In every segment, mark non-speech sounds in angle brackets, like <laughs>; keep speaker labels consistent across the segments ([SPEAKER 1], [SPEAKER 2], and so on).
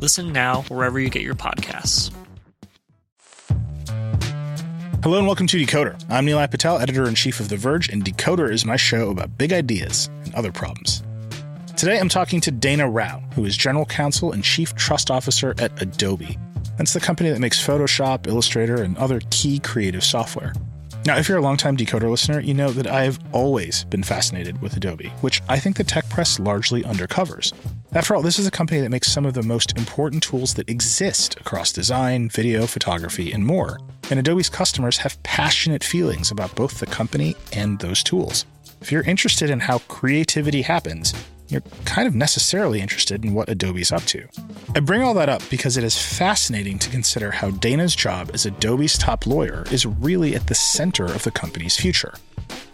[SPEAKER 1] Listen now wherever you get your podcasts.
[SPEAKER 2] Hello and welcome to Decoder. I'm Nilay Patel, editor in chief of The Verge, and Decoder is my show about big ideas and other problems. Today I'm talking to Dana Rao, who is general counsel and chief trust officer at Adobe. That's the company that makes Photoshop, Illustrator, and other key creative software. Now, if you're a longtime Decoder listener, you know that I have always been fascinated with Adobe, which I think the tech press largely undercovers. After all, this is a company that makes some of the most important tools that exist across design, video, photography, and more. And Adobe's customers have passionate feelings about both the company and those tools. If you're interested in how creativity happens, you're kind of necessarily interested in what Adobe's up to. I bring all that up because it is fascinating to consider how Dana's job as Adobe's top lawyer is really at the center of the company's future.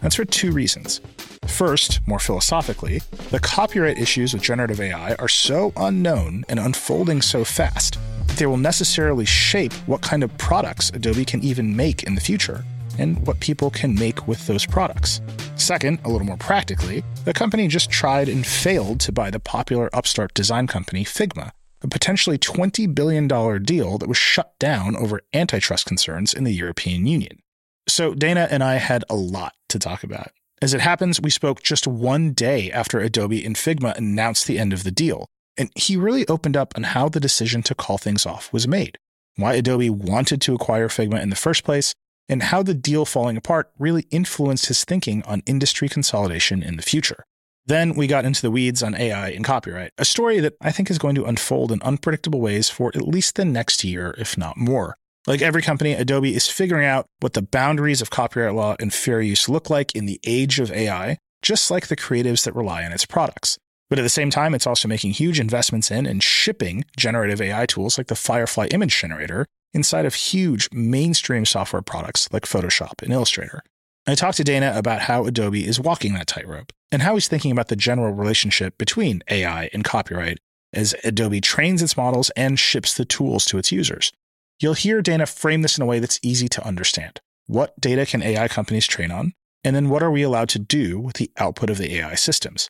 [SPEAKER 2] That's for two reasons. First, more philosophically, the copyright issues with generative AI are so unknown and unfolding so fast that they will necessarily shape what kind of products Adobe can even make in the future and what people can make with those products. Second, a little more practically, the company just tried and failed to buy the popular upstart design company Figma, a potentially $20 billion deal that was shut down over antitrust concerns in the European Union. So Dana and I had a lot to talk about. As it happens, we spoke just one day after Adobe and Figma announced the end of the deal, and he really opened up on how the decision to call things off was made, why Adobe wanted to acquire Figma in the first place, and how the deal falling apart really influenced his thinking on industry consolidation in the future. Then we got into the weeds on AI and copyright, a story that I think is going to unfold in unpredictable ways for at least the next year, if not more. Like every company, Adobe is figuring out what the boundaries of copyright law and fair use look like in the age of AI, just like the creatives that rely on its products. But at the same time, it's also making huge investments in and shipping generative AI tools like the Firefly image generator inside of huge mainstream software products like Photoshop and Illustrator. I talked to Dana about how Adobe is walking that tightrope and how he's thinking about the general relationship between AI and copyright as Adobe trains its models and ships the tools to its users. You'll hear Dana frame this in a way that's easy to understand. What data can AI companies train on? And then what are we allowed to do with the output of the AI systems?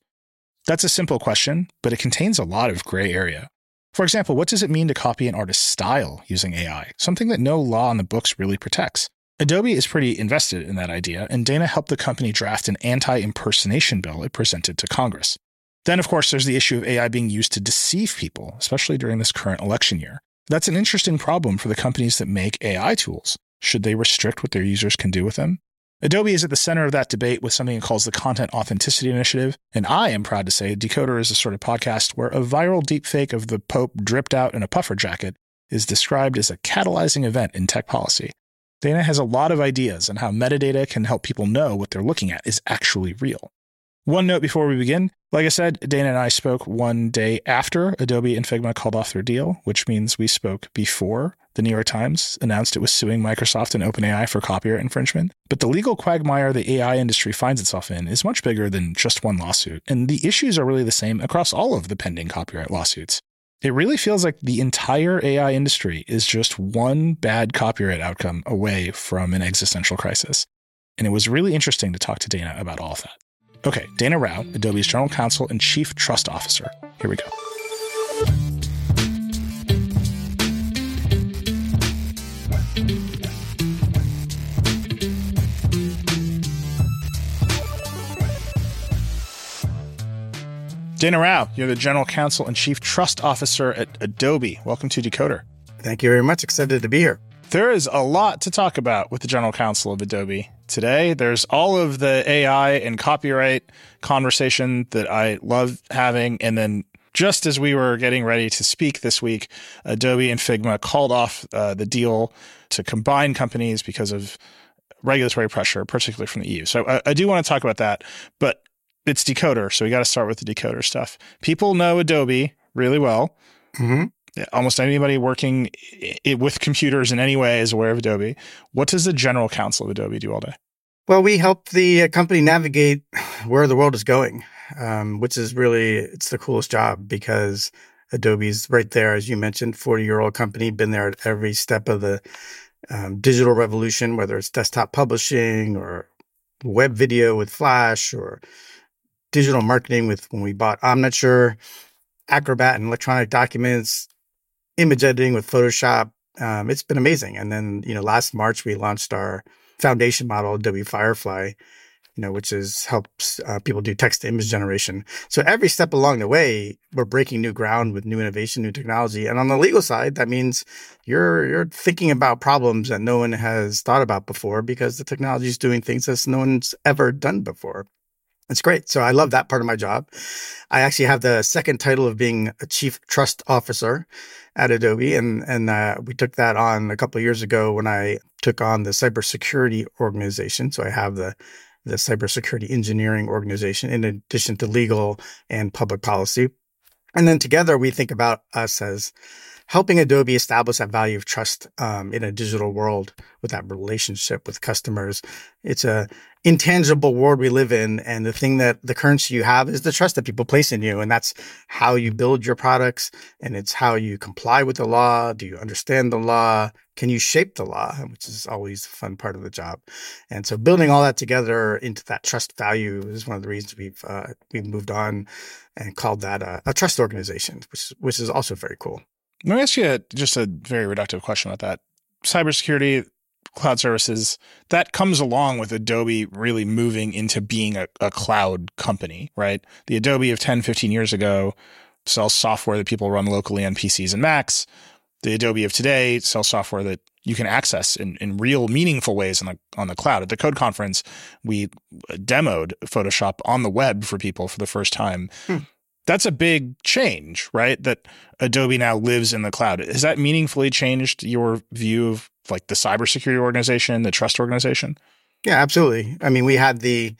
[SPEAKER 2] That's a simple question, but it contains a lot of gray area. For example, what does it mean to copy an artist's style using AI? Something that no law in the books really protects. Adobe is pretty invested in that idea, and Dana helped the company draft an anti impersonation bill it presented to Congress. Then, of course, there's the issue of AI being used to deceive people, especially during this current election year. That's an interesting problem for the companies that make AI tools. Should they restrict what their users can do with them? Adobe is at the center of that debate with something it calls the Content Authenticity Initiative. And I am proud to say Decoder is a sort of podcast where a viral deepfake of the Pope dripped out in a puffer jacket is described as a catalyzing event in tech policy. Dana has a lot of ideas on how metadata can help people know what they're looking at is actually real. One note before we begin. Like I said, Dana and I spoke one day after Adobe and Figma called off their deal, which means we spoke before the New York Times announced it was suing Microsoft and OpenAI for copyright infringement. But the legal quagmire the AI industry finds itself in is much bigger than just one lawsuit, and the issues are really the same across all of the pending copyright lawsuits. It really feels like the entire AI industry is just one bad copyright outcome away from an existential crisis. And it was really interesting to talk to Dana about all of that. Okay, Dana Rao, Adobe's General Counsel and Chief Trust Officer. Here we go. Dana Rao, you're the General Counsel and Chief Trust Officer at Adobe. Welcome to Decoder.
[SPEAKER 3] Thank you very much. Excited to be here.
[SPEAKER 2] There is a lot to talk about with the General Counsel of Adobe today. There's all of the AI and copyright conversation that I love having. And then just as we were getting ready to speak this week, Adobe and Figma called off uh, the deal to combine companies because of regulatory pressure, particularly from the EU. So I, I do want to talk about that. But it's decoder. So we got to start with the decoder stuff. People know Adobe really well. Mm-hmm. Almost anybody working it with computers in any way is aware of Adobe. What does the general counsel of Adobe do all day?
[SPEAKER 3] Well, we help the uh, company navigate where the world is going, um, which is really it's the coolest job because Adobe's right there, as you mentioned, forty year old company, been there at every step of the um, digital revolution, whether it's desktop publishing or web video with Flash or digital marketing with when we bought Omniture, Acrobat and electronic documents, image editing with Photoshop. Um, it's been amazing. And then, you know, last March we launched our foundation model, Adobe Firefly, you know, which is helps uh, people do text to image generation. So every step along the way, we're breaking new ground with new innovation, new technology. And on the legal side, that means you're you're thinking about problems that no one has thought about before because the technology is doing things that no one's ever done before. It's great. So I love that part of my job. I actually have the second title of being a chief trust officer at Adobe. And, and uh, we took that on a couple of years ago when I took on the cybersecurity organization. So I have the, the cybersecurity engineering organization in addition to legal and public policy. And then together we think about us as helping Adobe establish that value of trust um, in a digital world with that relationship with customers. It's a intangible world we live in, and the thing that the currency you have is the trust that people place in you, and that's how you build your products, and it's how you comply with the law. Do you understand the law? Can you shape the law, which is always a fun part of the job. And so, building all that together into that trust value is one of the reasons we've uh, we've moved on and called that a, a trust organization, which which is also very cool.
[SPEAKER 2] Let me ask you just a very reductive question about that. Cybersecurity, cloud services, that comes along with Adobe really moving into being a, a cloud company, right? The Adobe of 10, 15 years ago sells software that people run locally on PCs and Macs. The Adobe of today sells software that you can access in, in real meaningful ways on the on the cloud. At the Code Conference, we demoed Photoshop on the web for people for the first time. Hmm that's a big change, right? That Adobe now lives in the cloud. Has that meaningfully changed your view of like the cybersecurity organization, the trust organization?
[SPEAKER 3] Yeah, absolutely. I mean, we had the,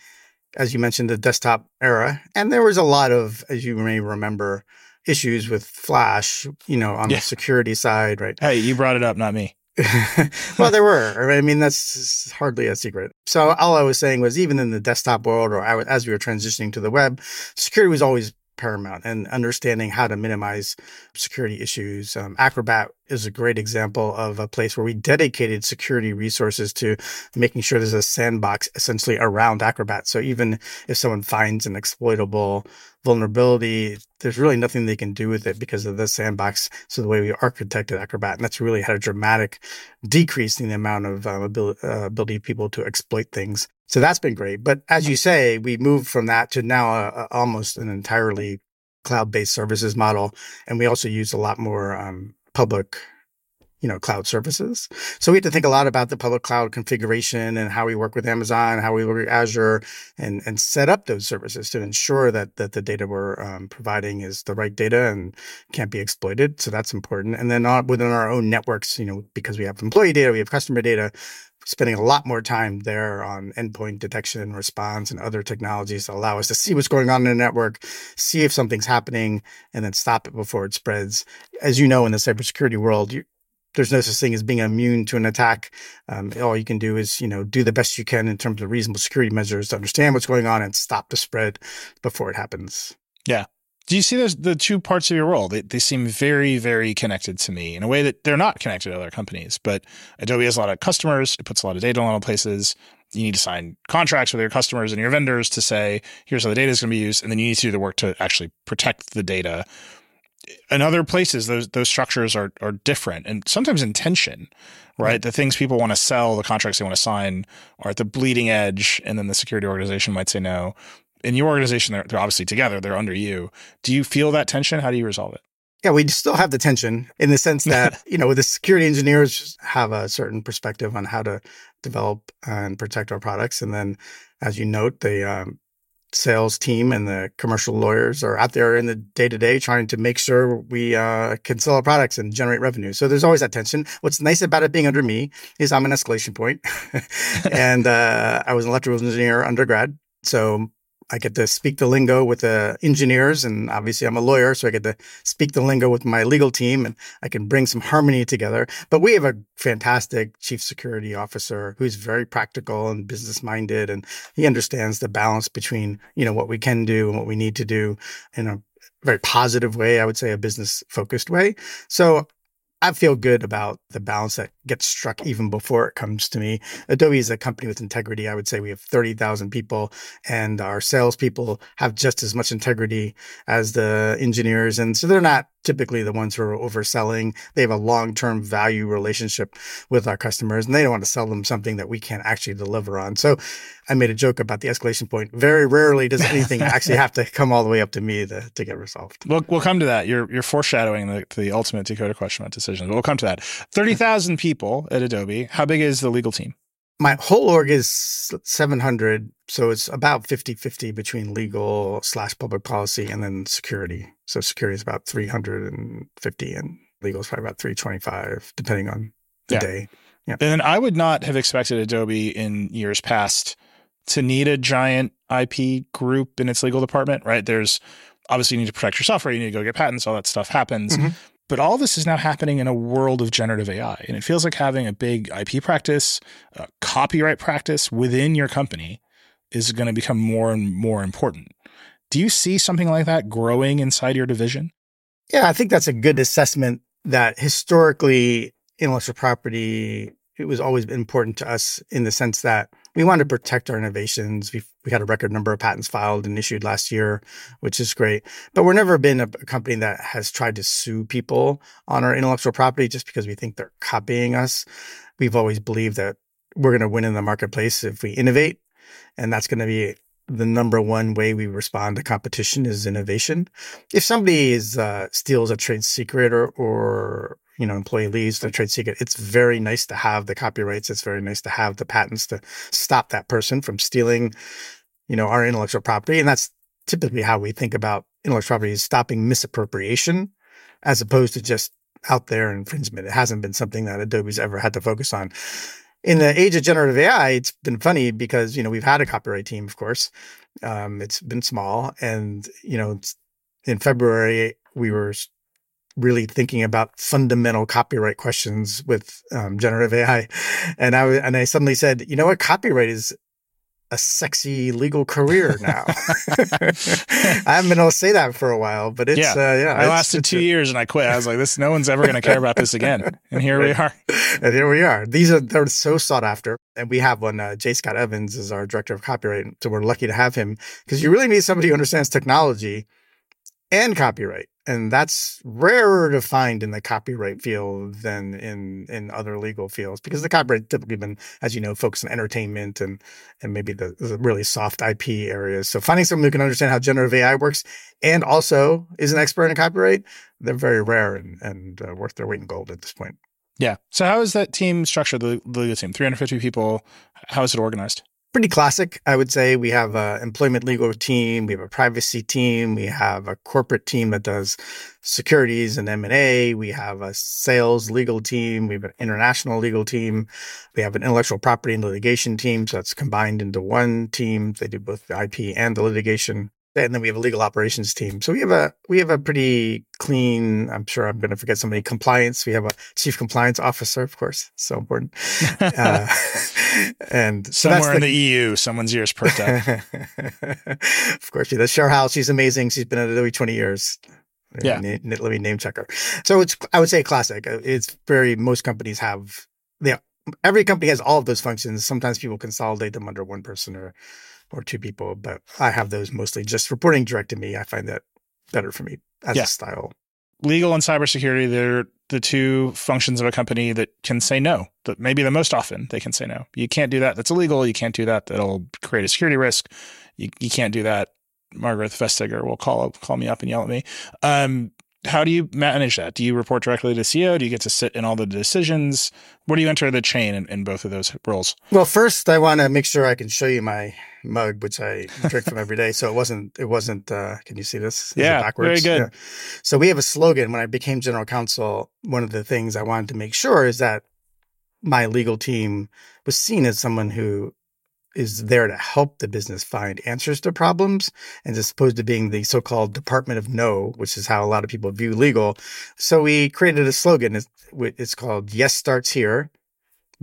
[SPEAKER 3] as you mentioned, the desktop era, and there was a lot of, as you may remember, issues with Flash, you know, on yeah. the security side, right?
[SPEAKER 2] Hey, you brought it up, not me. <laughs>
[SPEAKER 3] well, there were. I mean, that's hardly a secret. So all I was saying was, even in the desktop world, or as we were transitioning to the web, security was always paramount and understanding how to minimize security issues. Um, Acrobat is a great example of a place where we dedicated security resources to making sure there's a sandbox essentially around Acrobat. So even if someone finds an exploitable vulnerability, there's really nothing they can do with it because of the sandbox. So the way we architected Acrobat, and that's really had a dramatic decrease in the amount of um, ability, uh, ability of people to exploit things. So that's been great. But as you say, we moved from that to now a, a, almost an entirely cloud-based services model, and we also use a lot more um, public you know, cloud services. So we have to think a lot about the public cloud configuration and how we work with Amazon, how we work with Azure, and and set up those services to ensure that that the data we're um, providing is the right data and can't be exploited. So that's important. And then within our own networks, you know, because we have employee data, we have customer data, spending a lot more time there on endpoint detection and response and other technologies that allow us to see what's going on in the network, see if something's happening, and then stop it before it spreads. As you know, in the cybersecurity world, you, there's no such thing as being immune to an attack. Um, all you can do is, you know, do the best you can in terms of reasonable security measures to understand what's going on and stop the spread before it happens.
[SPEAKER 2] Yeah. Do you see those the two parts of your role? They, they seem very, very connected to me in a way that they're not connected to other companies. But Adobe has a lot of customers. It puts a lot of data in a lot of places. You need to sign contracts with your customers and your vendors to say, here's how the data is going to be used. And then you need to do the work to actually protect the data. In other places, those those structures are are different and sometimes in tension, right? The things people want to sell, the contracts they want to sign are at the bleeding edge, and then the security organization might say no in your organization, they're, they're obviously together, they're under you. Do you feel that tension? How do you resolve it?
[SPEAKER 3] Yeah, we still have the tension in the sense that, <laughs> you know, the security engineers have a certain perspective on how to develop and protect our products. And then, as you note, the um, sales team and the commercial lawyers are out there in the day to day trying to make sure we uh, can sell our products and generate revenue. So there's always that tension. What's nice about it being under me is I'm an escalation point. <laughs> <laughs> and uh, I was an electrical engineer undergrad. So I get to speak the lingo with the engineers, and obviously I'm a lawyer, so I get to speak the lingo with my legal team, and I can bring some harmony together. But we have a fantastic chief security officer who's very practical and business minded, and he understands the balance between you know what we can do and what we need to do in a very positive way. I would say a business focused way. So I feel good about the balance that gets struck even before it comes to me. Adobe is a company with integrity. I would say we have 30,000 people and our salespeople have just as much integrity as the engineers. And so they're not typically the ones who are overselling. They have a long-term value relationship with our customers and they don't want to sell them something that we can't actually deliver on. So I made a joke about the escalation point. Very rarely does anything <laughs> actually have to come all the way up to me to, to get resolved.
[SPEAKER 2] We'll, we'll come to that. You're, you're foreshadowing the, the ultimate decoder question about decisions. We'll come to that. 30,000 people at Adobe. How big is the legal team?
[SPEAKER 3] My whole org is 700 so it's about 50-50 between legal slash public policy and then security so security is about 350 and legal is probably about 325 depending on the
[SPEAKER 2] Yeah.
[SPEAKER 3] day
[SPEAKER 2] And I would not have expected Adobe in years past to need a giant IP group in its legal department, right? There's obviously you need to protect your software, you need to go get patents, all that stuff happens.
[SPEAKER 3] Mhm.
[SPEAKER 2] But all this is now happening in a world of generative AI. And it feels like having a big IP practice, a copyright practice within your company is going to become more and more important. Do you see something like that growing inside your division?
[SPEAKER 3] Yeah, I think that's a good assessment that historically intellectual property it was always important to us in the sense that we wanted to protect our innovations. We we had a record number of patents filed and issued last year, which is great. But we're never been a, a company that has tried to sue people on our intellectual property just because we think they're copying us. We've always believed that we're going to win in the marketplace if we innovate, and that's going to be the number one way we respond to competition is innovation. If somebody is uh, steals a trade secret or, or you know employee leaves their trade secret, it's very nice to have the copyrights. It's very nice to have the patents to stop that person from stealing, you know, our intellectual property. And that's typically how we think about intellectual property is stopping misappropriation as opposed to just out there infringement. It hasn't been something that Adobe's ever had to focus on in the age of generative AI, it's been funny because, you know, we've had a copyright team, of course. Um, it's been small. And, you know, in February, we were really thinking about fundamental copyright questions with um, generative AI. And I, and I suddenly said, you know what? Copyright is a sexy legal career now. <laughs> I haven't been able to say that for a while, but it's,
[SPEAKER 2] Yeah.
[SPEAKER 3] uh, yeah.
[SPEAKER 2] I lasted
[SPEAKER 3] it's
[SPEAKER 2] two years and I quit. I was like, this, no one's ever going to care about this again. And here we are.
[SPEAKER 3] and here we are. These are they're so sought after, and we have one. Uh, J. Scott Evans is our director of copyright, so we're lucky to have him because you really need somebody who understands technology and copyright, and that's rarer to find in the copyright field than in in other legal fields because the copyright typically been, as you know, focused on entertainment and and maybe the, the really soft IP areas. So finding someone who can understand how generative AI works and also is an expert in copyright, they're very rare and and uh, worth their weight in gold at this point.
[SPEAKER 2] Yeah. So how is that team structured? The, the legal team, 350 people. How is it organized?
[SPEAKER 3] Pretty classic. I would say we have a employment legal team, we have a privacy team, we have a corporate team that does securities and M&A, we have a sales legal team, we have an international legal team, we have an intellectual property and litigation team, so that's combined into one team. They do both the IP and the litigation. And then we have a legal operations team. So we have a we have a pretty clean. I'm sure I'm going to forget somebody. Compliance. We have a chief compliance officer, of course. So important. <laughs> Uh, <laughs> and so
[SPEAKER 2] somewhere in the, the, EU, someone's ears perked up. <laughs>
[SPEAKER 3] of course, yeah, that's Cheryl Howell. She's amazing. She's been at Adobe 20 years.
[SPEAKER 2] Yeah.
[SPEAKER 3] Let me, let me name check her. So it's, I would say classic. It's very, most companies have, yeah, every company has all of those functions. Sometimes people consolidate them under one person or, or two people, but I have those mostly just reporting direct to me. I find that better for me as yeah. a style.
[SPEAKER 2] Legal and cybersecurity, they're the two functions of a company that can say no. That maybe the most often they can say no. You can't do that. That's illegal. You can't do that. That'll create a security risk. You, you can't do that. Margaret Vestager will call up, call me up and yell at me. Um, how do you manage that? Do you report directly to CEO? Do you get to sit in all the decisions? Where do you enter the chain in, in both of those roles?
[SPEAKER 3] Well, first I want to make sure I can show you my mug, which I drink from every day. So it wasn't, it wasn't, uh, can you see this? Is
[SPEAKER 2] yeah. Very good. Yeah.
[SPEAKER 3] So we have a slogan when I became general counsel. One of the things I wanted to make sure is that my legal team was seen as someone who is there to help the business find answers to problems and as opposed to being the so-called department of no which is how a lot of people view legal. So we created a slogan it's, it's called yes starts here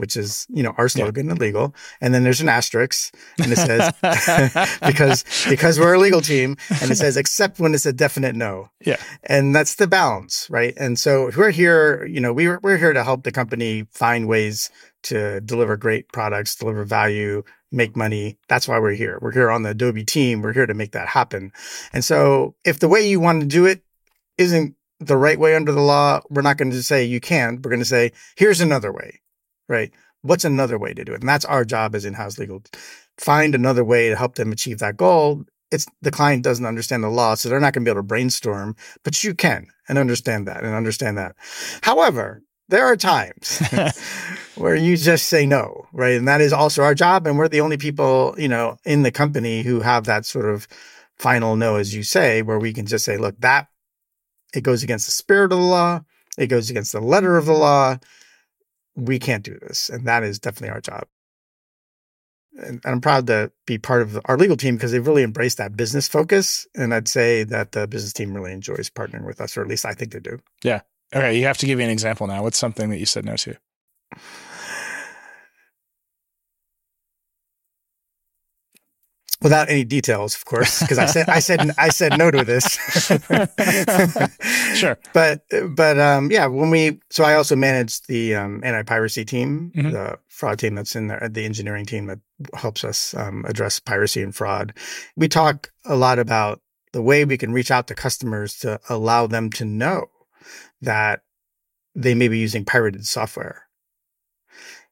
[SPEAKER 3] which is you know our slogan yeah. illegal and then there's an asterisk and it says <laughs> <laughs> because because we're a legal team and it says except when it's a definite no
[SPEAKER 2] yeah
[SPEAKER 3] and that's the balance right and so we're here you know we're, we're here to help the company find ways to deliver great products deliver value make money. That's why we're here. We're here on the Adobe team. We're here to make that happen. And so if the way you want to do it isn't the right way under the law, we're not going to say you can't. We're going to say, here's another way, right? What's another way to do it? And that's our job as in-house legal. Find another way to help them achieve that goal. It's the client doesn't understand the law, so they're not going to be able to brainstorm, but you can and understand that and understand that. However, there are times <laughs> <laughs> where you just say no, right? And that is also our job. And we're the only people, you know, in the company who have that sort of final no, as you say, where we can just say, look, that it goes against the spirit of the law. It goes against the letter of the law. We can't do this. And that is definitely our job. And I'm proud to be part of our legal team because they've really embraced that business focus. And I'd say that the business team really enjoys partnering with us, or at least I think they do.
[SPEAKER 2] Yeah. Okay, you have to give me an example now. What's something that you said no to?
[SPEAKER 3] Without any details, of course, because I said I said I said no to this. <laughs>
[SPEAKER 2] sure,
[SPEAKER 3] but but um, yeah, when we so I also managed the um, anti piracy team, mm-hmm. the fraud team that's in there, the engineering team that helps us um, address piracy and fraud. We talk a lot about the way we can reach out to customers to allow them to know that they may be using pirated software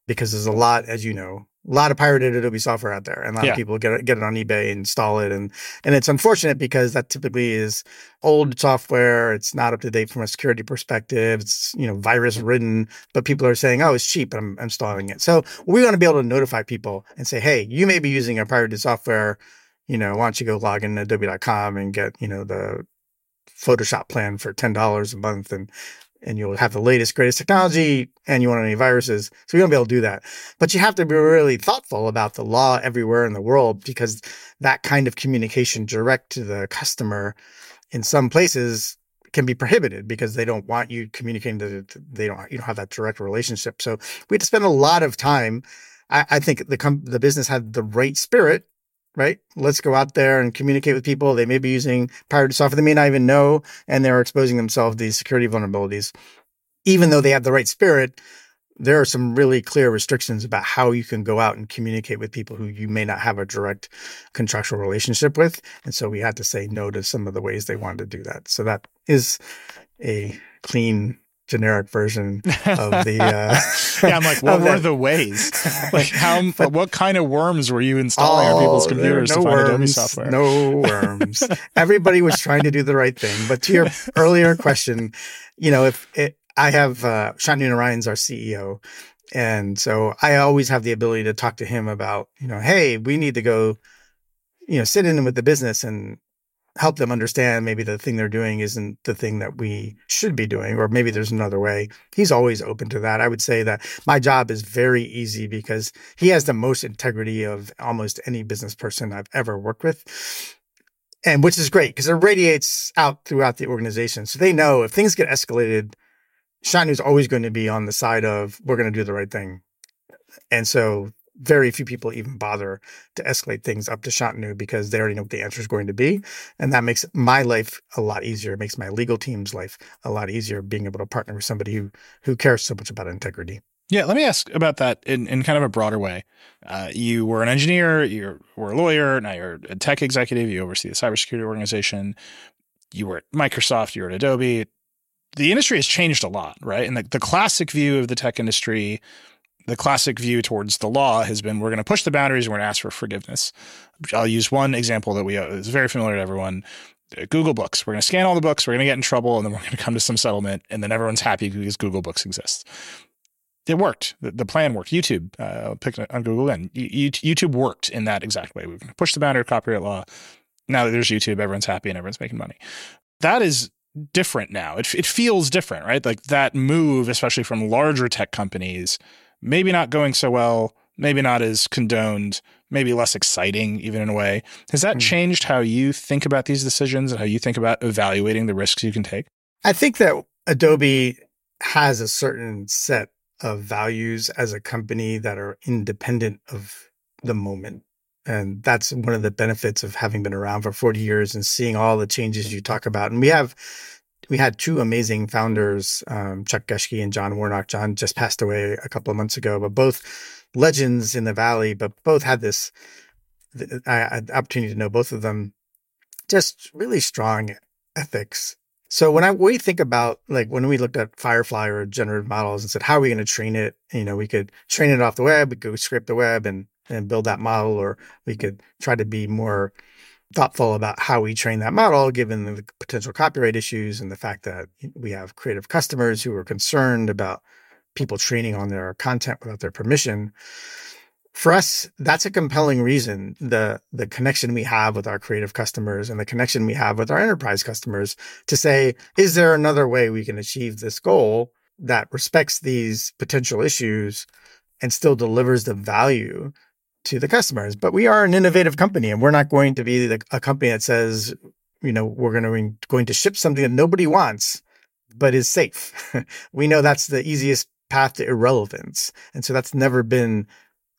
[SPEAKER 3] because there's a lot, as you know, a lot of pirated Adobe software out there, and a lot yeah. of people get it, get it on eBay, and install it, and and it's unfortunate because that typically is old software. It's not up to date from a security perspective. It's you know virus ridden, but people are saying, "Oh, it's cheap," and I'm installing it. So we want to be able to notify people and say, "Hey, you may be using a pirated software. You know, why don't you go log in to Adobe.com and get you know the Photoshop plan for ten dollars a month and and you'll have the latest, greatest technology and you won't have any viruses. So you won't be able to do that. But you have to be really thoughtful about the law everywhere in the world because that kind of communication direct to the customer in some places can be prohibited because they don't want you communicating to they don't, you don't have that direct relationship. So we had to spend a lot of time. I, I think the, com- the business had the right spirit right? Let's go out there and communicate with people. They may be using pirated software. They may not even know, and they're exposing themselves to these security vulnerabilities. Even though they have the right spirit, there are some really clear restrictions about how you can go out and communicate with people who you may not have a direct contractual relationship with. And so we had to say no to some of the ways they wanted to do that. So that is a clean generic version <laughs> of the. Uh,
[SPEAKER 2] yeah, I'm like, <laughs> what were the ways? <laughs> Like, how? what kind of worms were you installing oh, on people's oh, computers no to find worms, Adobe software?
[SPEAKER 3] No worms. Everybody was trying to do the right thing. But to your earlier question, you know, if it, I have uh, Shantanu Narayan's our CEO, and so I always have the ability to talk to him about, you know, hey, we need to go, you know, sit in with the business and help them understand maybe the thing they're doing isn't the thing that we should be doing, or maybe there's another way. He's always open to that. I would say that my job is very easy because he has the most integrity of almost any business person I've ever worked with. And which is great because it radiates out throughout the organization. So they know if things get escalated, Shanu's always going to be on the side of we're going to do the right thing. And so very few people even bother to escalate things up to Shantanu because they already know what the answer is going to be. And that makes my life a lot easier. It makes my legal team's life a lot easier being able to partner with somebody who who cares so much about integrity.
[SPEAKER 2] Yeah, let me ask about that in, in kind of a broader way. Uh, you were an engineer, you were a lawyer, now you're a tech executive, you oversee the cybersecurity organization, you were at Microsoft, you were at Adobe. The industry has changed a lot, right? And the, the classic view of the tech industry, the classic view towards the law has been we're going to push the boundaries and we're going to ask for forgiveness. I'll use one example that we is very familiar to everyone. Google Books. We're going to scan all the books. We're going to get in trouble, and then we're <laughs> going to come to some settlement, and then everyone's happy because Google Books exists it worked. The, the, plan worked. YouTube, uh, pick on Google and YouTube worked in that exact way. We've pushed the boundary of copyright law. Now that there's YouTube, everyone's happy and everyone's making money. That is different now. It, it feels different, right? Like that move, especially from larger tech companies, maybe not going so well, maybe not as condoned, maybe less exciting, even in a way. Has that mm. changed how you think about these decisions and how you think about evaluating the risks you can take?
[SPEAKER 3] I think that Adobe has a certain set of values as a company that are independent of the moment. And that's one of the benefits of having been around for 40 years and seeing all the changes you talk about. And we have, we had two amazing founders, um, Chuck Geschke and John Warnock. John just passed away a couple of months ago, but both legends in the Valley, but both had this, opportunity to know both of them, just really strong ethics. So when I we think about like when we looked at Firefly or generative models and said how are we going to train it, you know, we could train it off the web, we could scrape the web and and build that model, or we could try to be more thoughtful about how we train that model, given the potential copyright issues and the fact that we have creative customers who are concerned about people training on their content without their permission for us, that's a compelling reason. The, the connection we have with our creative customers and the connection we have with our enterprise customers to say, is there another way we can achieve this goal that respects these potential issues and still delivers the value to the customers? But we are an innovative company and we're not going to be the, a company that says, you know, we're going to, going to ship something that nobody wants, but is safe. <laughs> we know that's the easiest path to irrelevance. And so that's never been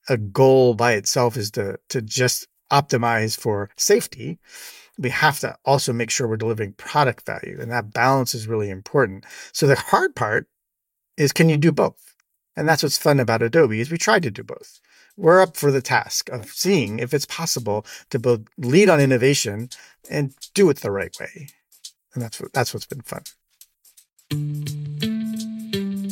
[SPEAKER 3] a goal by itself is to to just optimize for safety we have to also make sure we're delivering product value and that balance is really important so the hard part is can you do both and that's what's fun about adobe is we try to do both we're up for the task of seeing if it's possible to both lead on innovation and do it the right way and that's what that's what's been fun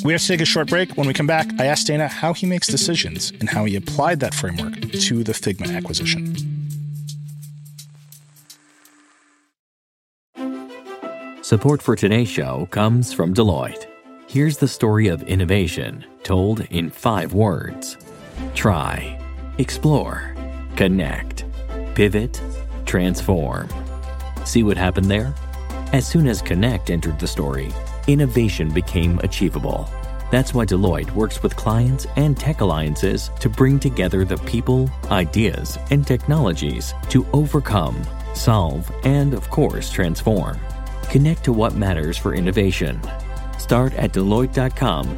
[SPEAKER 2] we have to take a short break. When we come back, I asked Dana how he makes decisions and how he applied that framework to the Figma acquisition.
[SPEAKER 4] Support for today's show comes from Deloitte. Here's the story of innovation told in five words try, explore, connect, pivot, transform. See what happened there? As soon as Connect entered the story, innovation became achievable. That's why Deloitte works with clients and tech alliances to bring together the people, ideas, and technologies to overcome, solve, and of course, transform. Connect to what matters for innovation. Start at Deloitte.com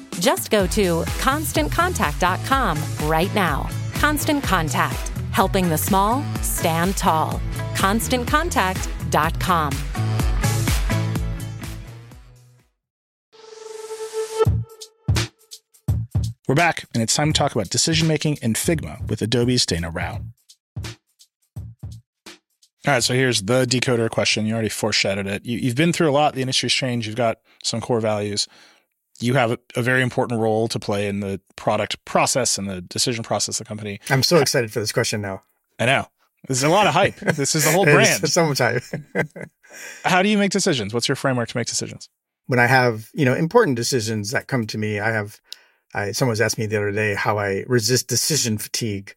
[SPEAKER 5] Just go to constantcontact.com right now. Constant Contact, helping the small stand tall. ConstantContact.com.
[SPEAKER 2] We're back, and it's time to talk about decision making in Figma with Adobe's Dana Rao. All right, so here's the decoder question. You already foreshadowed it. You, have been through a lot. The industry's changed. You've got some core values. You have a, very important role to play in the product process and the decision process of the company.
[SPEAKER 3] I'm so excited for this question now.
[SPEAKER 2] I know. There's a lot of hype. This is the whole <laughs> brand.
[SPEAKER 3] much. <laughs>
[SPEAKER 2] How do you make decisions? What's your framework to make decisions?
[SPEAKER 3] When I have, you know, important decisions that come to me, I have I, someone was asking me the other day how I resist decision fatigue.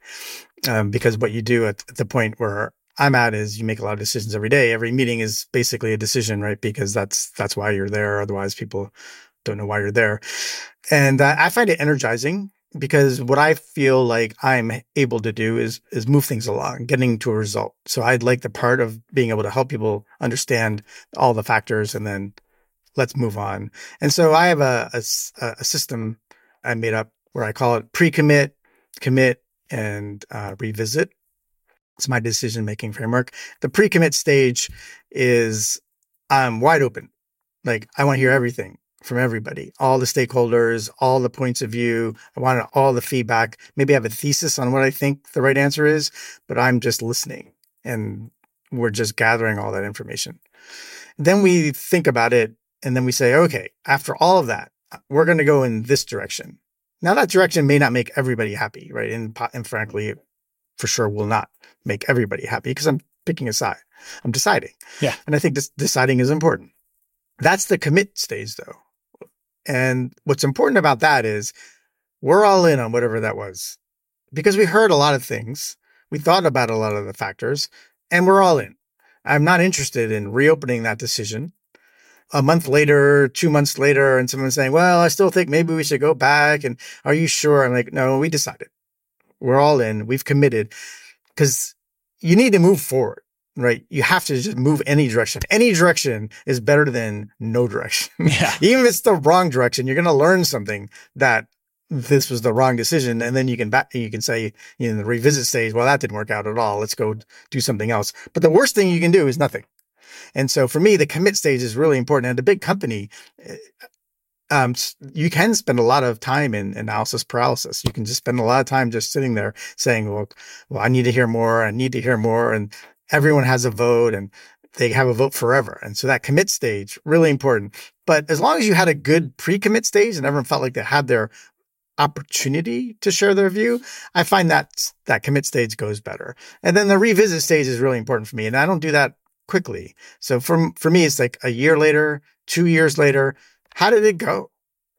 [SPEAKER 3] Um, because what you do at, at the point where I'm at is you make a lot of decisions every day. Every meeting is basically a decision, right? Because that's, that's why you're there. Otherwise people don't know why you're there. And uh, I find it energizing because what I feel like I'm able to do is, is move things along, getting to a result. So I'd like the part of being able to help people understand all the factors and then let's move on. And so I have a, a, a system I made up where I call it pre-commit, commit, and uh, revisit. It's my decision making framework. The pre-commit stage is I'm wide open. Like I want to hear everything from everybody, all the stakeholders, all the points of view. I wanted all the feedback. Maybe I have a thesis on what I think the right answer is, but I'm just listening and we're just gathering all that information. Then we think about it and then we say, okay, after all of that, uh, we're going to go in this direction. Now that direction may not make everybody happy, right? And, and frankly, for sure will not make everybody happy because I'm picking a side. I'm deciding.
[SPEAKER 2] Yeah.
[SPEAKER 3] And I think this deciding is important. That's the commit stage though. And what's important about that is we're all in on whatever that was because we heard a lot of things. We thought about a lot of the factors and we're all in. I'm not interested in reopening that decision a month later, two months later, and someone's saying, well, I still think maybe we should go back. And are you sure? I'm like, no, we decided. We're all in. We've committed because you need to move forward, right? You have to just move any direction. Any direction is better than no direction. <laughs>
[SPEAKER 2] Yeah.
[SPEAKER 3] Even if it's the wrong direction, you're going to learn something that this was the wrong decision. And then you can back, you can say in the revisit stage, well, that didn't work out at all. Let's go do something else. But the worst thing you can do is nothing. And so for me, the commit stage is really important. And a big company, eh, um, you can spend a lot of time in analysis paralysis. You can just spend a lot of time just sitting there saying, well, well, I need to hear more. I need to hear more. And everyone has a vote and they have a vote forever. And so that commit stage, really important. But as long as you had a good pre-commit stage and everyone felt like they had their opportunity to share their view, I find that that commit stage goes better. And then the revisit stage is really important for me. And I don't do that quickly. So for, for me, it's like a year later, two years later, how did it go?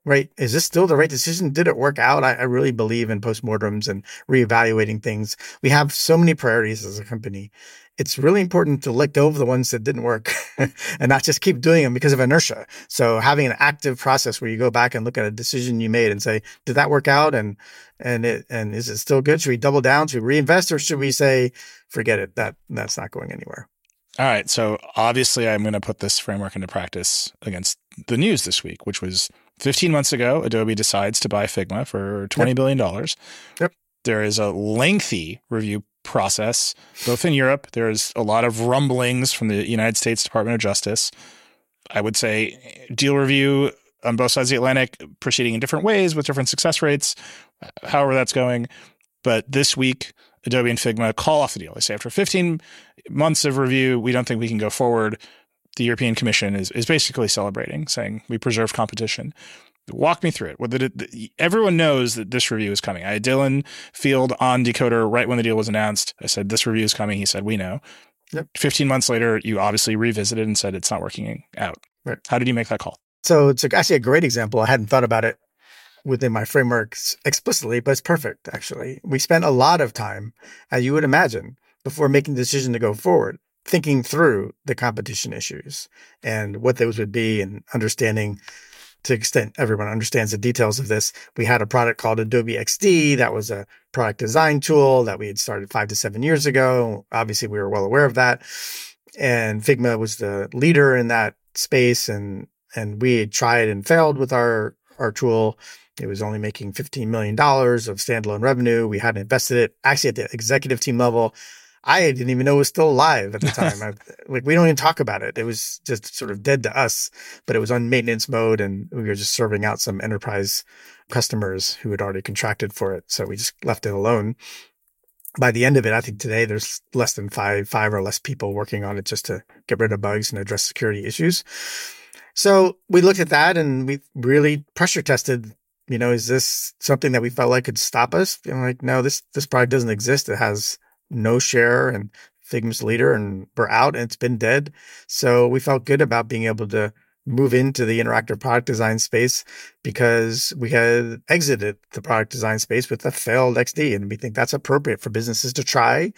[SPEAKER 3] Right? Is this still the right decision? Did it work out? I, I really believe in postmortems and reevaluating things. We have so many priorities as a company. It's really important to let go of the ones that didn't work <laughs> and not just keep doing them because of inertia. So having an active process where you go back and look at a decision you made and say, did that work out? And, and it, and is it still good? Should we double down? Should we reinvest or should we say, forget it? That, that's not going anywhere.
[SPEAKER 2] All right. So obviously, I'm going to put this framework into practice against the news this week, which was 15 months ago, Adobe decides to buy Figma for twenty yep. billion dollars.
[SPEAKER 3] Yep.
[SPEAKER 2] There is a lengthy review process, both in Europe. There's a lot of rumblings from the United States Department of Justice. I would say deal review on both sides of the Atlantic proceeding in different ways with different success rates, uh, however that's going. But this week, Adobe and Figma call off the deal. They say after 15 months of review, we don't think we can go forward. The European Commission is, is basically celebrating, saying we preserve competition. Walk me through it. It. Everyone knows that this review is coming. I had Dylan Field on Decoder right when the deal was announced. I said, This review is coming. He said, We know. Yep. 15 months later, you obviously revisited and said it's not working out.
[SPEAKER 3] Right.
[SPEAKER 2] How did you make that call?
[SPEAKER 3] So it's actually a great example. I hadn't thought about it within my frameworks explicitly, but it's perfect, actually. We spent a lot of time, as you would imagine, before making the decision to go forward, thinking through the competition issues and what those would be and understanding to extent everyone understands the details of this. We had a product called Adobe XD that was a product design tool that we had started five to seven years ago. Obviously, we were well aware of that. And Figma was the leader in that space and and we had tried and failed with our our tool it was only making $15 million of standalone revenue. We hadn't invested it actually at the executive team level. I didn't even know it was still alive at the <laughs> time. I, like we don't even talk about it. It was just sort of dead to us, but it was on maintenance mode and we were just serving out some enterprise customers who had already contracted for it. So we just left it alone. by the end of it, I think today there's less than five, five or less people working on it just to get rid of bugs and address security issues. So we looked at that and we really pressure tested. You know, is this something that we felt like could stop us? And like, no, this this product doesn't exist. It has no share, and Figma's leader, and we're out, and it's been dead. So we felt good about being able to move into the interactive product design space because we had exited the product design space with a failed XD. And we think that's appropriate for businesses to try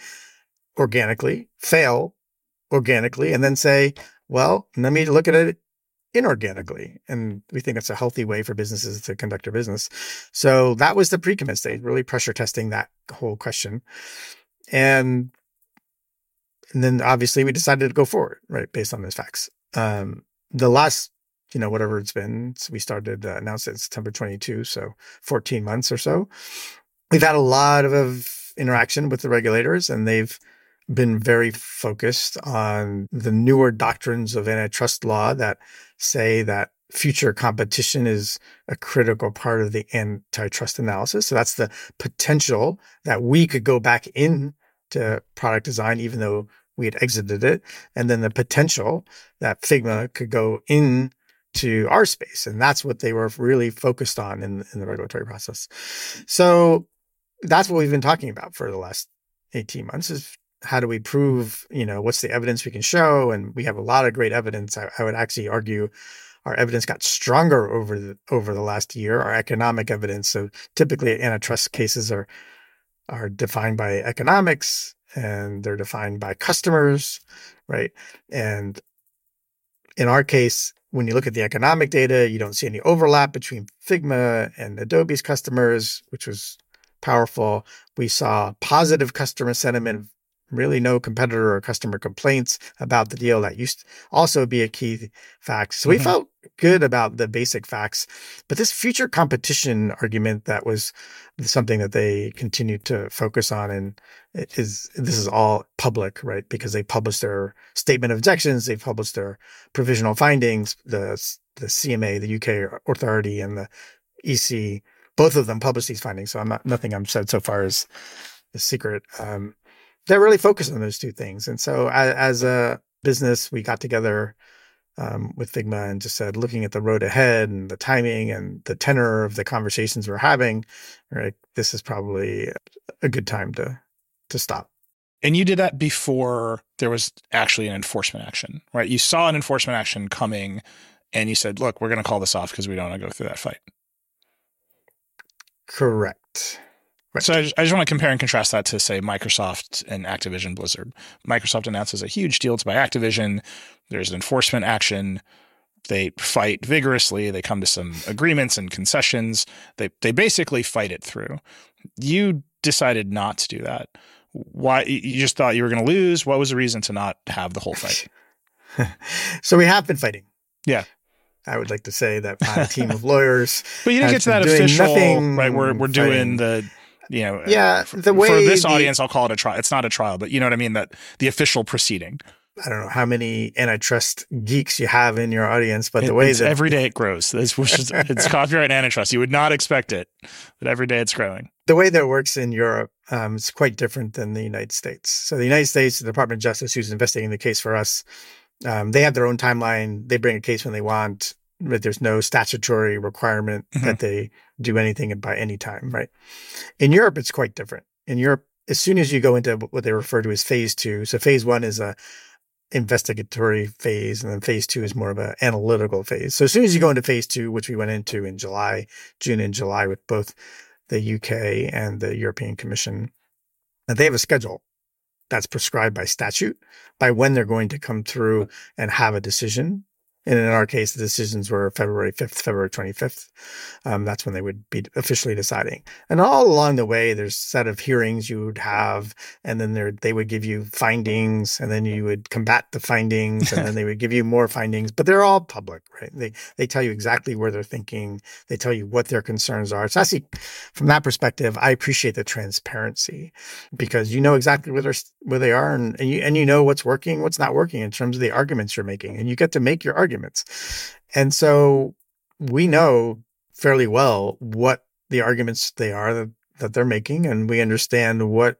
[SPEAKER 3] organically, fail organically, and then say, well, let me look at it inorganically. And we think that's a healthy way for businesses to conduct their business. So that was the pre-commit stage, really pressure testing that whole question. And and then obviously we decided to go forward, right, based on those facts. Um, the last, you know, whatever it's been, we started uh, announced it September 22, so 14 months or so. We've had a lot of, of interaction with the regulators, and they've been very focused on the newer doctrines of antitrust law that say that future competition is a critical part of the antitrust analysis. So that's the potential that we could go back in to product design, even though we had exited it, and then the potential that Figma could go in to our space. And that's what they were really focused on in, in the regulatory process. So that's what we've been talking about for the last 18 months is how do we prove, you know, what's the evidence we can show? And we have a lot of great evidence. I, I would actually argue our evidence got stronger over the over the last year, our economic evidence. So typically antitrust cases are are defined by economics and they're defined by customers, right? And in our case, when you look at the economic data, you don't see any overlap between Figma and Adobe's customers, which was powerful. We saw positive customer sentiment really no competitor or customer complaints about the deal. That used to also be a key fact. So we mm-hmm. felt good about the basic facts, but this future competition argument that was something that they continued to focus on and is this is all public, right? Because they published their statement of objections, they published their provisional findings, the the CMA, the UK authority, and the EC, both of them published these findings. So I'm not nothing I'm said so far is, is secret. Um, they're really focused on those two things. And so as, as a business, we got together um, with Figma and just said, looking at the road ahead and the timing and the tenor of the conversations we're having, right, this is probably a good time to to stop.
[SPEAKER 2] And you did that before there was actually an enforcement action, right? You saw an enforcement action coming, and you said, "Look, we're going to call this off because we don't want to go through that fight."
[SPEAKER 3] Correct.
[SPEAKER 2] Right. So I just, I just, want to compare and contrast that to say Microsoft and Activision Blizzard. Microsoft announces a huge deal to buy Activision. There's an enforcement action. They fight vigorously. They come to some agreements and concessions. They they basically fight it through. You decided not to do that. Why? You just thought you were going to lose. What was the reason to not have the whole fight? <laughs>
[SPEAKER 3] so we have been fighting.
[SPEAKER 2] Yeah.
[SPEAKER 3] I would like to say that my team of lawyers. <laughs>
[SPEAKER 2] but you didn't get to that official, right? We're we're doing the you know,
[SPEAKER 3] yeah,
[SPEAKER 2] the way for this the, audience, I'll call it a trial. It's not a trial, but you know what I mean? That the official proceeding.
[SPEAKER 3] I don't know how many antitrust geeks you have in your audience, but the way that
[SPEAKER 2] every day it grows, it's, it's copyright antitrust. You would not expect it, but every day it's growing.
[SPEAKER 3] The way that works in Europe um, is quite different than the United States. So the United States, the Department of Justice, who's investigating the case for us, um, they have their own timeline. They bring a case when they want but there's no statutory requirement mm-hmm. that they do anything by any time, right? In Europe, it's quite different. In Europe, as soon as you go into what they refer to as phase two, so phase one is a investigatory phase, and then phase two is more of an analytical phase. So as soon as you go into phase two, which we went into in July, June and July with both the UK and the European Commission, they have a schedule that's prescribed by statute by when they're going to come through and have a decision and in our case, the decisions were February 5th, February 25th. Um, that's when they would be officially deciding. And all along the way, there's a set of hearings you would have, and then there, they would give you findings, and then you would combat the findings, and then they would give you more findings. But they're all public, right? They they tell you exactly where they're thinking. They tell you what their concerns are. So actually, from that perspective, I appreciate the transparency because you know exactly where they're where they are, and, and you and you know what's working, what's not working in terms of the arguments you're making, and you get to make your argument arguments. And so we know fairly well what the arguments they are that, that they're making, and we understand what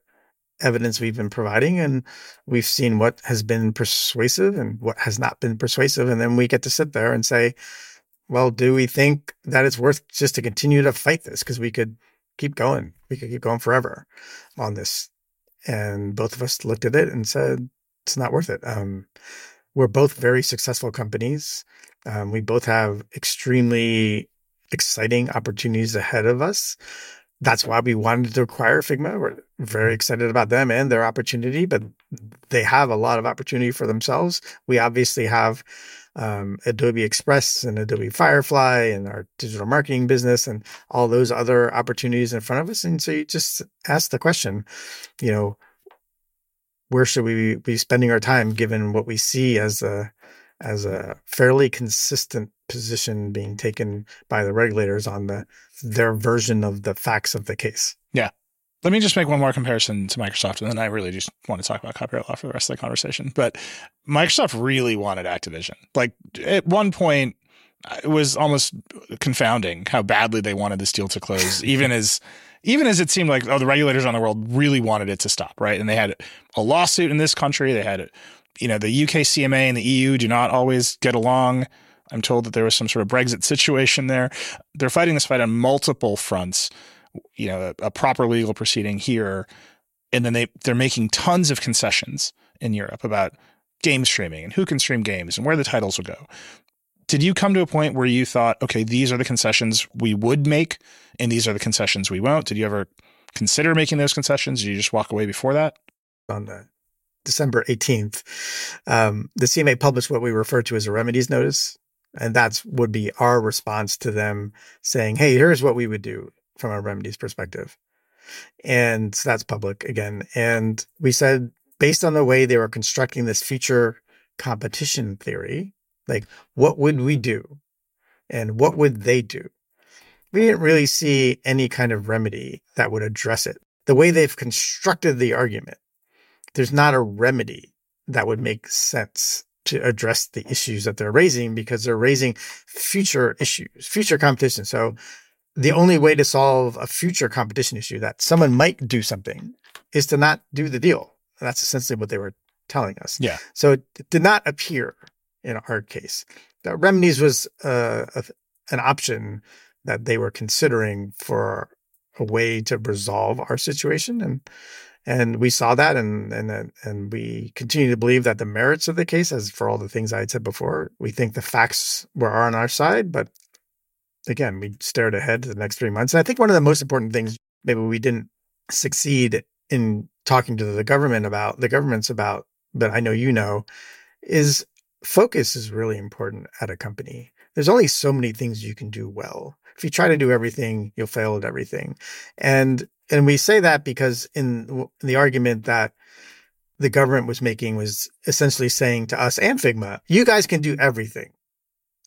[SPEAKER 3] evidence we've been providing and we've seen what has been persuasive and what has not been persuasive. And then we get to sit there and say, well, do we think that it's worth just to continue to fight this? Because we could keep going. We could keep going forever on this. And both of us looked at it and said, it's not worth it. Um, we're both very successful companies. Um, we both have extremely exciting opportunities ahead of us. That's why we wanted to acquire Figma. We're very excited about them and their opportunity, but they have a lot of opportunity for themselves. We obviously have um, Adobe Express and Adobe Firefly and our digital marketing business and all those other opportunities in front of us. And so you just ask the question, you know, where should we be spending our time given what we see as a as a fairly consistent position being taken by the regulators on the their version of the facts of the case.
[SPEAKER 2] Yeah. Let me just make one more comparison to Microsoft, and then I really just want to talk about copyright law for the rest of the conversation. But Microsoft really wanted Activision. Like at one point, it was almost confounding how badly they wanted this deal to close, <laughs> even as even as it seemed like oh the regulators on the world really wanted it to stop, right? And they had a lawsuit in this country. They had you know the UK CMA and the EU do not always get along. I'm told that there was some sort of Brexit situation there. They're fighting this fight on multiple fronts. You know, a, a proper legal proceeding here, and then they they're making tons of concessions in Europe about game streaming and who can stream games and where the titles will go. Did you come to a point where you thought, okay, these are the concessions we would make, and these are the concessions we won't? Did you ever consider making those concessions? Did you just walk away before that?
[SPEAKER 3] On the December 18th, um, the CMA published what we refer to as a remedies notice. And that would be our response to them saying, hey, here's what we would do from a remedies perspective. And that's public again. And we said, based on the way they were constructing this future competition theory, like, what would we do? And what would they do? We didn't really see any kind of remedy that would address it. The way they've constructed the argument, there's not a remedy that would make sense to address the issues that they're raising because they're raising future issues, future competition. So the only way to solve a future competition issue that someone might do something is to not do the deal. And that's essentially what they were telling us.
[SPEAKER 2] Yeah.
[SPEAKER 3] So it did not appear in our case. The remedies was uh, a, an option that they were considering for a way to resolve our situation, and and we saw that, and and and we continue to believe that the merits of the case, as for all the things I had said before, we think the facts were on our side, but again, we stared ahead to the next three months. And I think one of the most important things maybe we didn't succeed in talking to the government about the governments about, but I know you know, is focus is really important at a company. There's only so many things you can do well. If you try to do everything, you'll fail at everything. And and we say that because in the argument that the government was making was essentially saying to us and Figma, you guys can do everything.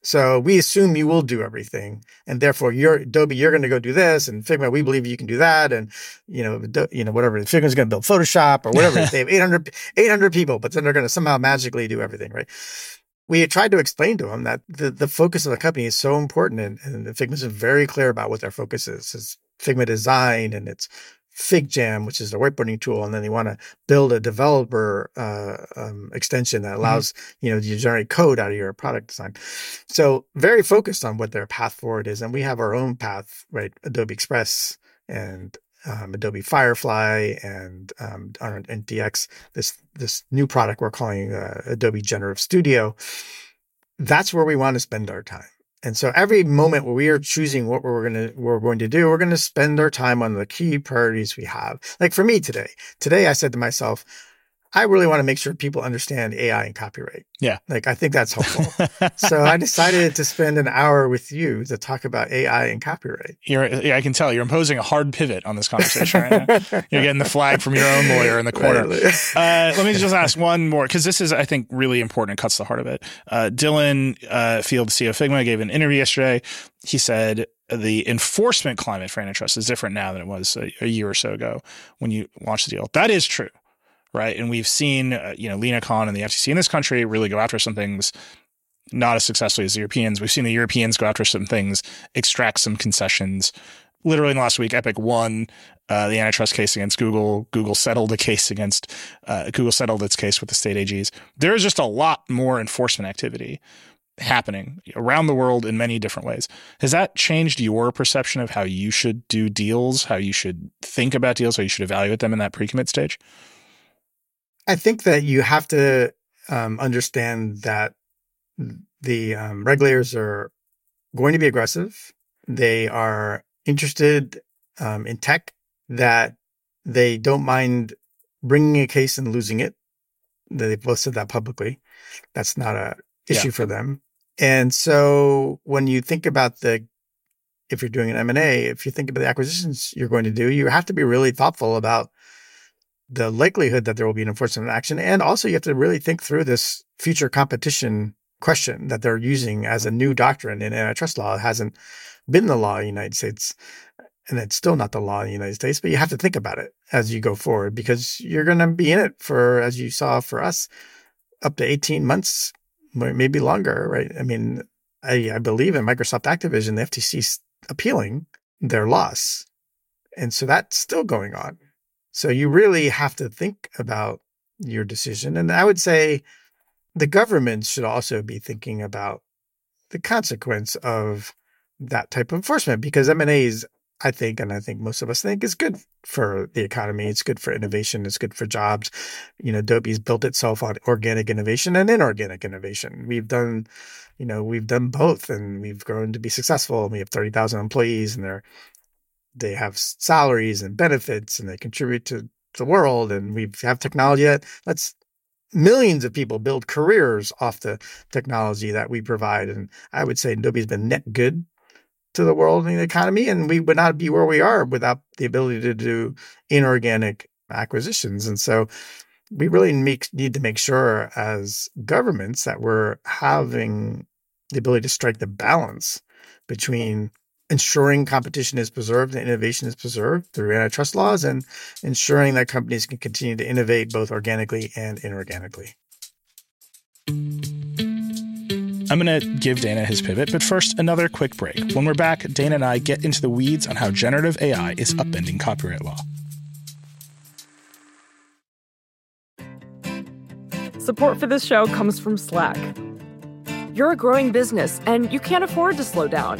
[SPEAKER 3] So we assume you will do everything, and therefore you're Adobe. You're going to go do this, and Figma. We believe you can do that, and you know, you know, whatever. Figma's going to build Photoshop or whatever. they <laughs> have 800, 800 people, but then they're going to somehow magically do everything, right? We tried to explain to them that the, the focus of the company is so important, and, and Figma's very clear about what their focus is. It's Figma design, and it's FigJam, which is a whiteboarding tool, and then they want to build a developer uh, um, extension that mm-hmm. allows mm-hmm. you know you generate code out of your product design. So very focused on what their path forward is, and we have our own path, right? Adobe Express and um, Adobe Firefly and um, on DX, this this new product we're calling uh, Adobe Generative Studio. That's where we want to spend our time. And so every moment where we are choosing what we're going to we're going to do, we're going to spend our time on the key priorities we have. Like for me today, today I said to myself, I really want to make sure people understand AI and copyright.
[SPEAKER 2] Yeah.
[SPEAKER 3] Like I think that's helpful. <laughs> so I decided to spend an hour with you to talk about AI and copyright.
[SPEAKER 2] You're, yeah, I can tell you're imposing a hard pivot on this conversation right now. You're getting the flag from your own lawyer in the <laughs> corner. Uh, let me just ask one more because this is, I think, really important and cuts the heart of it. Uh, Dylan uh, Field, CEO of Figma, gave an interview yesterday. He said the enforcement climate for antitrust is different now than it was a, a year or so ago when you launched the deal. That is true right? And we've seen, uh, you know, Lina Khan and the FTC in this country really go after some things not as successfully as the Europeans. We've seen the Europeans go after some things, extract some concessions. Literally in the last week, Epic won uh, the antitrust case against Google. Google settled a case against uh, Google settled its case with the state AGs. There is just a lot more enforcement activity happening around the world in many different ways. Has that changed your perception of how you should do deals, how you should think about deals, how you should evaluate them in that pre-commit stage?
[SPEAKER 3] I think that you have to um, understand that the um, regulators are going to be aggressive. They are interested um, in tech that they don't mind bringing a case and losing it. They've both said that publicly. That's not a issue yeah. for them. And so when you think about the if you're doing an M&A, if you think about the acquisitions you're going to do, you have to be really thoughtful about the likelihood that there will be an enforcement action. And also you have to really think through this future competition question that they're using as a new doctrine in antitrust law. It hasn't been the law in the United States and it's still not the law in the United States, but you have to think about it as you go forward because you're going to be in it for, as you saw for us, up to 18 months, maybe longer, right? I mean, I, I believe in Microsoft Activision, the FTC appealing their loss. And so that's still going on. So you really have to think about your decision. And I would say the government should also be thinking about the consequence of that type of enforcement because M&As I think, and I think most of us think, is good for the economy. It's good for innovation. It's good for jobs. You know, Adobe's built itself on organic innovation and inorganic innovation. We've done, you know, we've done both, and we've grown to be successful. We have thirty thousand employees, and they're they have salaries and benefits, and they contribute to the world. And we have technology that lets millions of people build careers off the technology that we provide. And I would say Adobe's been net good to the world and the economy, and we would not be where we are without the ability to do inorganic acquisitions. And so we really make, need to make sure as governments that we're having the ability to strike the balance between ensuring competition is preserved and innovation is preserved through antitrust laws and ensuring that companies can continue to innovate both organically and inorganically.
[SPEAKER 2] I'm going to give Dana his pivot, but first, another quick break. When we're back, Dana and I get into the weeds on how generative AI is upending copyright law.
[SPEAKER 6] Support for this show comes from Slack. You're a growing business and you can't afford to slow down.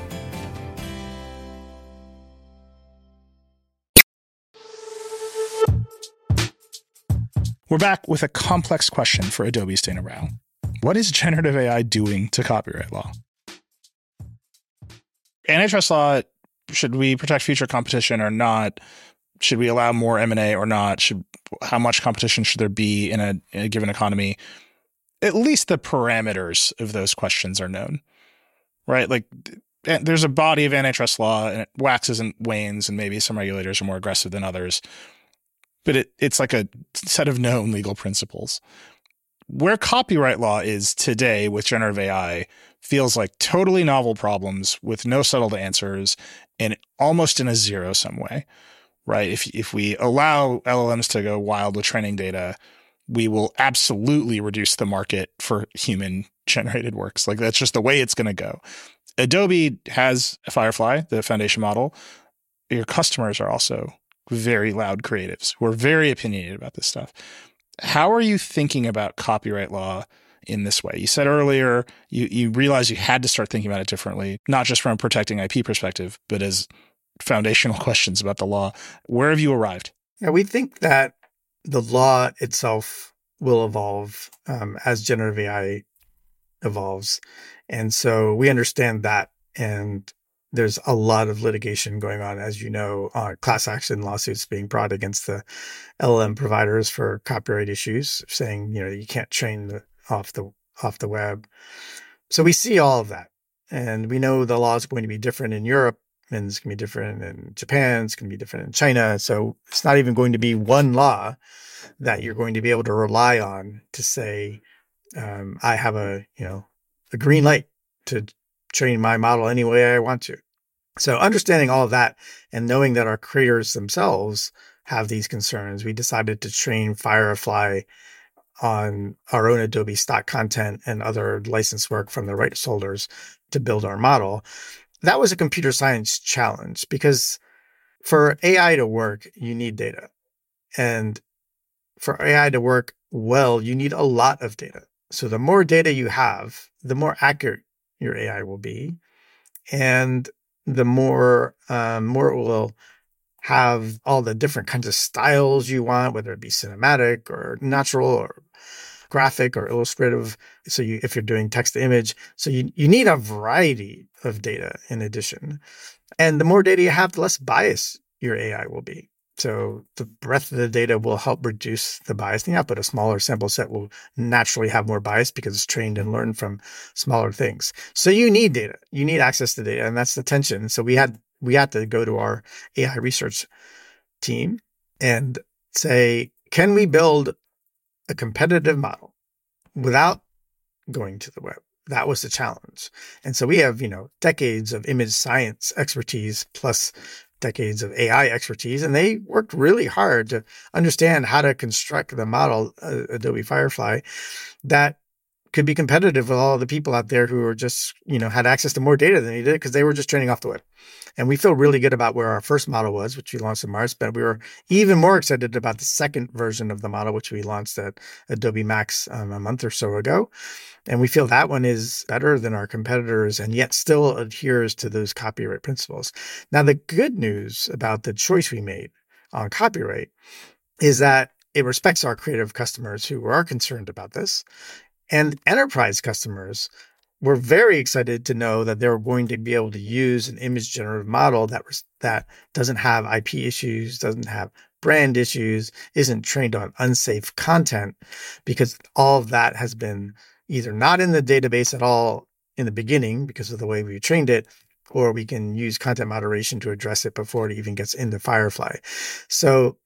[SPEAKER 2] We're back with a complex question for Adobe's Dana Rao. What is generative AI doing to copyright law? Antitrust law, should we protect future competition or not? Should we allow more M&A or not? Should how much competition should there be in a, in a given economy? At least the parameters of those questions are known. Right? Like eh, there's a body of antitrust law and it waxes and wanes and maybe some regulators are more aggressive than others. But it, it's like a set of known legal principles where copyright law is today with generative AI feels like totally novel problems with no settled answers and almost in a zero sum way, right? If, if we allow LLMs to go wild with training data, we will absolutely reduce the market for human generated works. Like that's just the way it's going to go. Adobe has Firefly, the foundation model. Your customers are also very loud creatives who are very opinionated about this stuff. How are you thinking about copyright law in this way? You said earlier you, you realized you had to start thinking about it differently, not just from a protecting IP perspective, but as foundational <laughs> questions about the law. Where have you arrived?
[SPEAKER 3] Yeah, we think that the law itself will evolve um, as generative AI evolves. And so we understand that. And there's a lot of litigation going on, as you know, uh, class action lawsuits being brought against the LLM providers for copyright issues, saying you know you can't train the, off the off the web. So we see all of that, and we know the law is going to be different in Europe and it's going to be different in Japan. It's going to be different in China. So it's not even going to be one law that you're going to be able to rely on to say, um, I have a, you know, a green light to train my model any way I want to. So understanding all of that and knowing that our creators themselves have these concerns, we decided to train Firefly on our own Adobe stock content and other license work from the rights holders to build our model. That was a computer science challenge because for AI to work, you need data. And for AI to work well, you need a lot of data. So the more data you have, the more accurate your AI will be. And the more, um, more it will have all the different kinds of styles you want, whether it be cinematic or natural or graphic or illustrative. So you, if you're doing text to image, so you, you need a variety of data in addition. And the more data you have, the less bias your AI will be. So the breadth of the data will help reduce the bias in the output. A smaller sample set will naturally have more bias because it's trained and learned from smaller things. So you need data. You need access to data, and that's the tension. So we had we had to go to our AI research team and say, can we build a competitive model without going to the web? That was the challenge. And so we have, you know, decades of image science expertise plus decades of AI expertise, and they worked really hard to understand how to construct the model, uh, Adobe Firefly, that could be competitive with all the people out there who are just, you know, had access to more data than they did because they were just training off the web. And we feel really good about where our first model was, which we launched in March, but we were even more excited about the second version of the model, which we launched at Adobe Max um, a month or so ago. And we feel that one is better than our competitors and yet still adheres to those copyright principles. Now, the good news about the choice we made on copyright is that it respects our creative customers who are concerned about this and enterprise customers we're very excited to know that they're going to be able to use an image generative model that that doesn't have IP issues, doesn't have brand issues, isn't trained on unsafe content, because all of that has been either not in the database at all in the beginning because of the way we trained it, or we can use content moderation to address it before it even gets into Firefly. So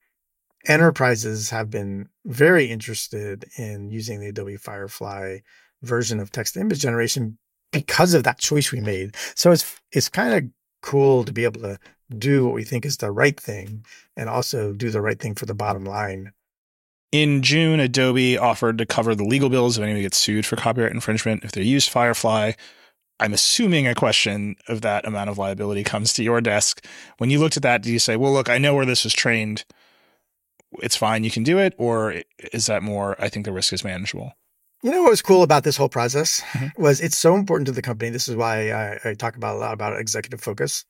[SPEAKER 3] enterprises have been very interested in using the Adobe Firefly version of text image generation because of that choice we made. So it's it's kind of cool to be able to do what we think is the right thing and also do the right thing for the bottom line.
[SPEAKER 2] In June, Adobe offered to cover the legal bills if anyone gets sued for copyright infringement if they use Firefly. I'm assuming a question of that amount of liability comes to your desk. When you looked at that, do you say, well, look, I know where this was trained. It's fine. You can do it. Or is that more, I think the risk is manageable?
[SPEAKER 3] You know what was cool about this whole process mm-hmm. was it's so important to the company. This is why I, I talk about a lot about executive focus.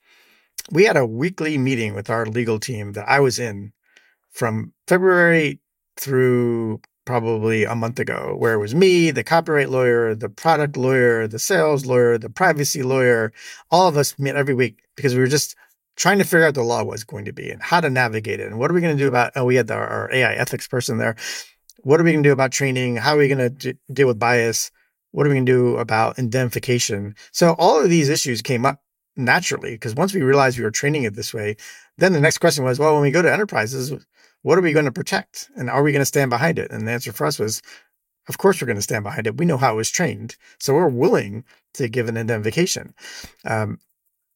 [SPEAKER 3] We had a weekly meeting with our legal team that I was in from February through probably a month ago, where it was me, the copyright lawyer, the product lawyer, the sales lawyer, the privacy lawyer. All of us met every week because we were just trying to figure out the law was going to be and how to navigate it and what are we going to do about. Oh, we had the, our AI ethics person there what are we going to do about training? How are we going to d- deal with bias? What are we going to do about indemnification? So all of these issues came up naturally because once we realized we were training it this way, then the next question was, well, when we go to enterprises, what are we going to protect? And are we going to stand behind it? And the answer for us was, of course, we're going to stand behind it. We know how it was trained. So we're willing to give an indemnification. Um,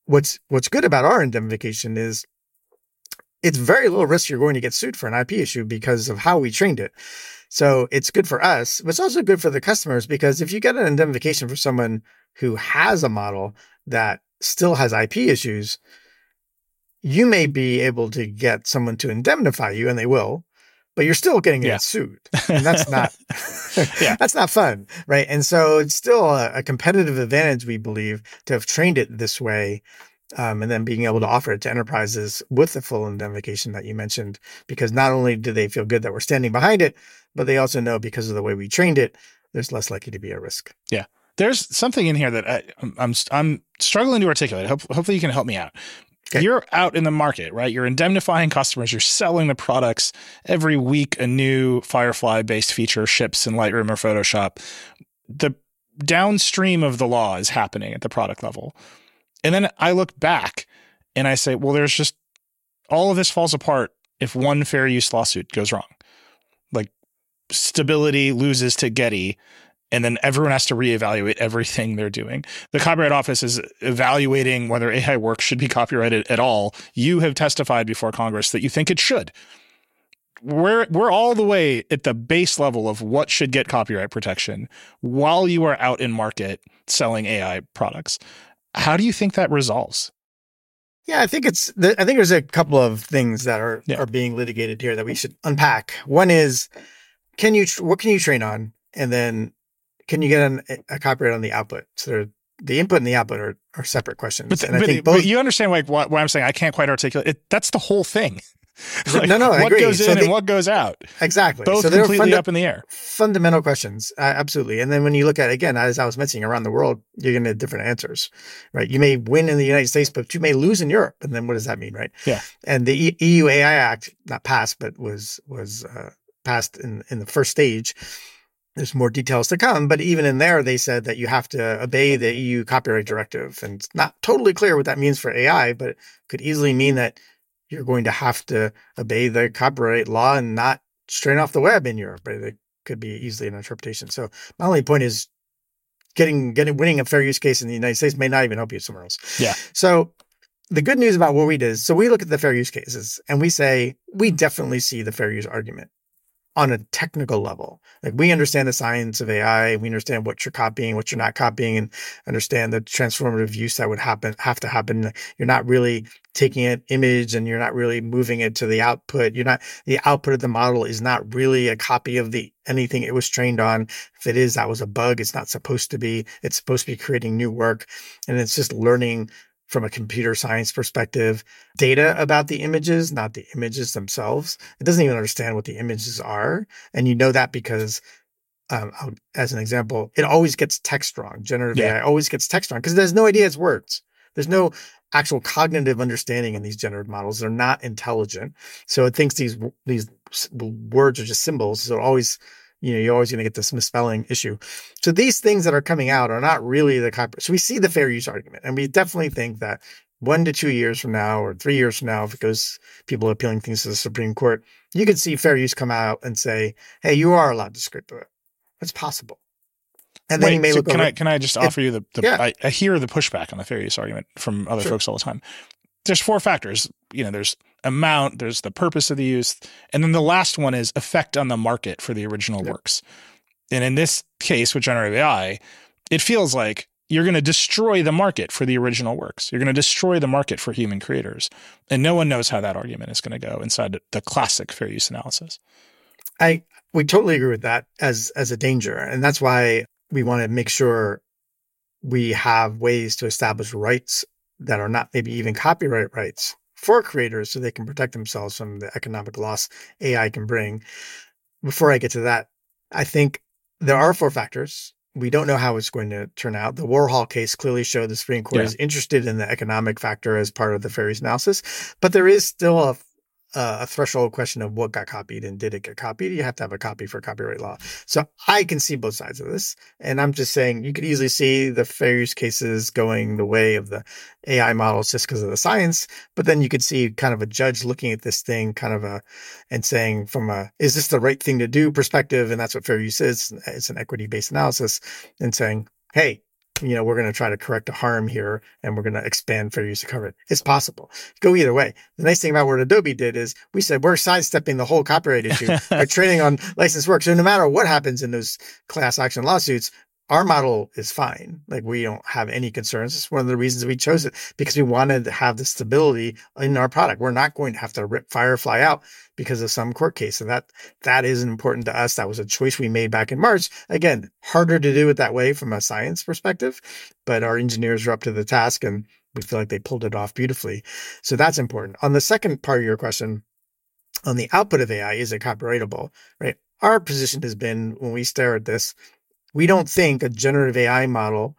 [SPEAKER 3] what's, what's good about our indemnification is it's very low risk you're going to get sued for an IP issue because of how we trained it. So it's good for us, but it's also good for the customers because if you get an indemnification for someone who has a model that still has IP issues, you may be able to get someone to indemnify you and they will, but you're still getting yeah. sued. And that's not, yeah. <laughs> <laughs> that's not fun. Right. And so it's still a, a, competitive advantage, we believe, to have trained it this way. Um, and then being able to offer it to enterprises with the full indemnification that you mentioned, because not only do they feel good that we're standing behind it, but they also know because of the way we trained it, there's less likely to be a risk.
[SPEAKER 2] Yeah. There's something in here that I, am I'm, I'm struggling to articulate. Hope, hopefully you can help me out. Okay. You're out in the market, right? You're indemnifying customers. You're selling the products every week. A new Firefly based feature ships in Lightroom or Photoshop. The downstream of the law is happening at the product level. And then I look back And I say, well, there's just all of this falls apart if one fair use lawsuit goes wrong. Like stability loses to Getty and then everyone has to reevaluate everything they're doing. The Copyright Office is evaluating whether AI work should be copyrighted at all. You have testified before Congress that you think it should. We're we're all the way at the base level of what should get copyright protection while you are out in market selling AI products. How do you think that resolves?
[SPEAKER 3] Yeah, I think it's. I think there's a couple of things that are
[SPEAKER 2] Yeah.
[SPEAKER 3] are being litigated here that we should unpack. One is, can you what can you train on, and then can you get an, a copyright on the output? So they're- the input and the output are, are separate questions.
[SPEAKER 2] But,
[SPEAKER 3] and I
[SPEAKER 2] but,
[SPEAKER 3] think
[SPEAKER 2] but you understand like why, why I'm saying I can't quite articulate it. That's the whole thing. <laughs>
[SPEAKER 3] No, no, I
[SPEAKER 2] what
[SPEAKER 3] agree.
[SPEAKER 2] goes
[SPEAKER 3] So
[SPEAKER 2] in
[SPEAKER 3] they-
[SPEAKER 2] and what goes out,
[SPEAKER 3] exactly.
[SPEAKER 2] both
[SPEAKER 3] so they're
[SPEAKER 2] completely
[SPEAKER 3] funda-
[SPEAKER 2] up in the air.
[SPEAKER 3] fundamental questions. Uh, absolutely. And then when you look at again, as I was mentioning, around the world, you're going to get different answers, right? You may win in the United States, but you may lose in Europe. And then what does that mean, right?
[SPEAKER 2] Yeah.
[SPEAKER 3] And the E- EU AI Act, not passed, but was was uh, passed in in the first stage. There's more details to come, but even in there, they said that you have to obey the EU copyright directive, and it's not totally clear what that means for AI, but it could easily mean that you're going to have to obey the copyright law and not straight off the web in Europe. Right? It could be easily an interpretation. So my only point is getting getting winning a fair use case in the United States may not even help you somewhere else.
[SPEAKER 2] Yeah.
[SPEAKER 3] So the good news about what we did is so we look at the fair use cases and we say we definitely see the fair use argument on a technical level. Like we understand the science of AI, we understand what you're copying, what you're not copying, and understand the transformative use that would happen have to happen. You're not really taking an image and you're not really moving it to the output. You're not the output of the model is not really a copy of the anything it was trained on. If it is, that was a bug. It's not supposed to be. It's supposed to be creating new work. And it's just learning from a computer science perspective, data about the images, not the images themselves. It doesn't even understand what the images are. And you know that because, um, as an example, it always gets text wrong. Generative
[SPEAKER 2] Yeah.
[SPEAKER 3] AI always gets text wrong because there's no idea it's words. There's no actual cognitive understanding in these generative models. They're not intelligent. So it thinks these, these words are just symbols. So it always, you know, you're always going to get this misspelling issue. So these things that are coming out are not really the copy. So we see the fair use argument, and we definitely think that one to two years from now, or three years from now, if it goes, people are appealing things to the Supreme Court, you could see fair use come out and say, "Hey, you are allowed to scrape it." That's possible. And then
[SPEAKER 2] Wait,
[SPEAKER 3] you may
[SPEAKER 2] so
[SPEAKER 3] look
[SPEAKER 2] can
[SPEAKER 3] over.
[SPEAKER 2] I can I just offer you the, the
[SPEAKER 3] yeah.
[SPEAKER 2] I, I hear the pushback on the fair use argument from other
[SPEAKER 3] Sure.
[SPEAKER 2] folks all the time. There's four factors. You know, there's amount, there's the purpose of the use, and then the last one is effect on the market for the original
[SPEAKER 3] Yep.
[SPEAKER 2] works. And in this case with generative AI, it feels like you're going to destroy the market for the original works. You're going to destroy the market for human creators. And no one knows how that argument is going to go inside the classic fair use analysis.
[SPEAKER 3] I we totally agree with that as as a danger, and that's why we want to make sure we have ways to establish rights that are not maybe even copyright rights for creators, so they can protect themselves from the economic loss AI can bring. Before I get to that, I think there are four factors. We don't know how it's going to turn out. The Warhol case clearly showed the Supreme Court
[SPEAKER 2] Yeah.
[SPEAKER 3] is interested in the economic factor as part of the fair use analysis, but there is still a uh, a threshold question of what got copied and did it get copied. You have to have a copy for copyright law. So I can see both sides of this. And I'm just saying you could easily see the fair use cases going the way of the AI models just because of the science. But then you could see kind of a judge looking at this thing kind of a and saying from a is this the right thing to do perspective? And that's what fair use is. It's an equity based analysis and saying, hey, you know, we're going to try to correct a harm here and we're going to expand fair use to cover it. It's possible. Go either way. The nice thing about what Adobe did is we said we're sidestepping the whole copyright issue by <laughs> training on licensed work. So no matter what happens in those class action lawsuits, our model is fine. Like we don't have any concerns. It's one of the reasons we chose it because we wanted to have the stability in our product. We're not going to have to rip Firefly out because of some court case. So that that is important to us. That was a choice we made back in March. Again, harder to do it that way from a science perspective, but our engineers are up to the task and we feel like they pulled it off beautifully. So that's important. On the second part of your question, on the output of AI, is it copyrightable? Right. Our position has been when we stare at this, we don't think a generative AI model,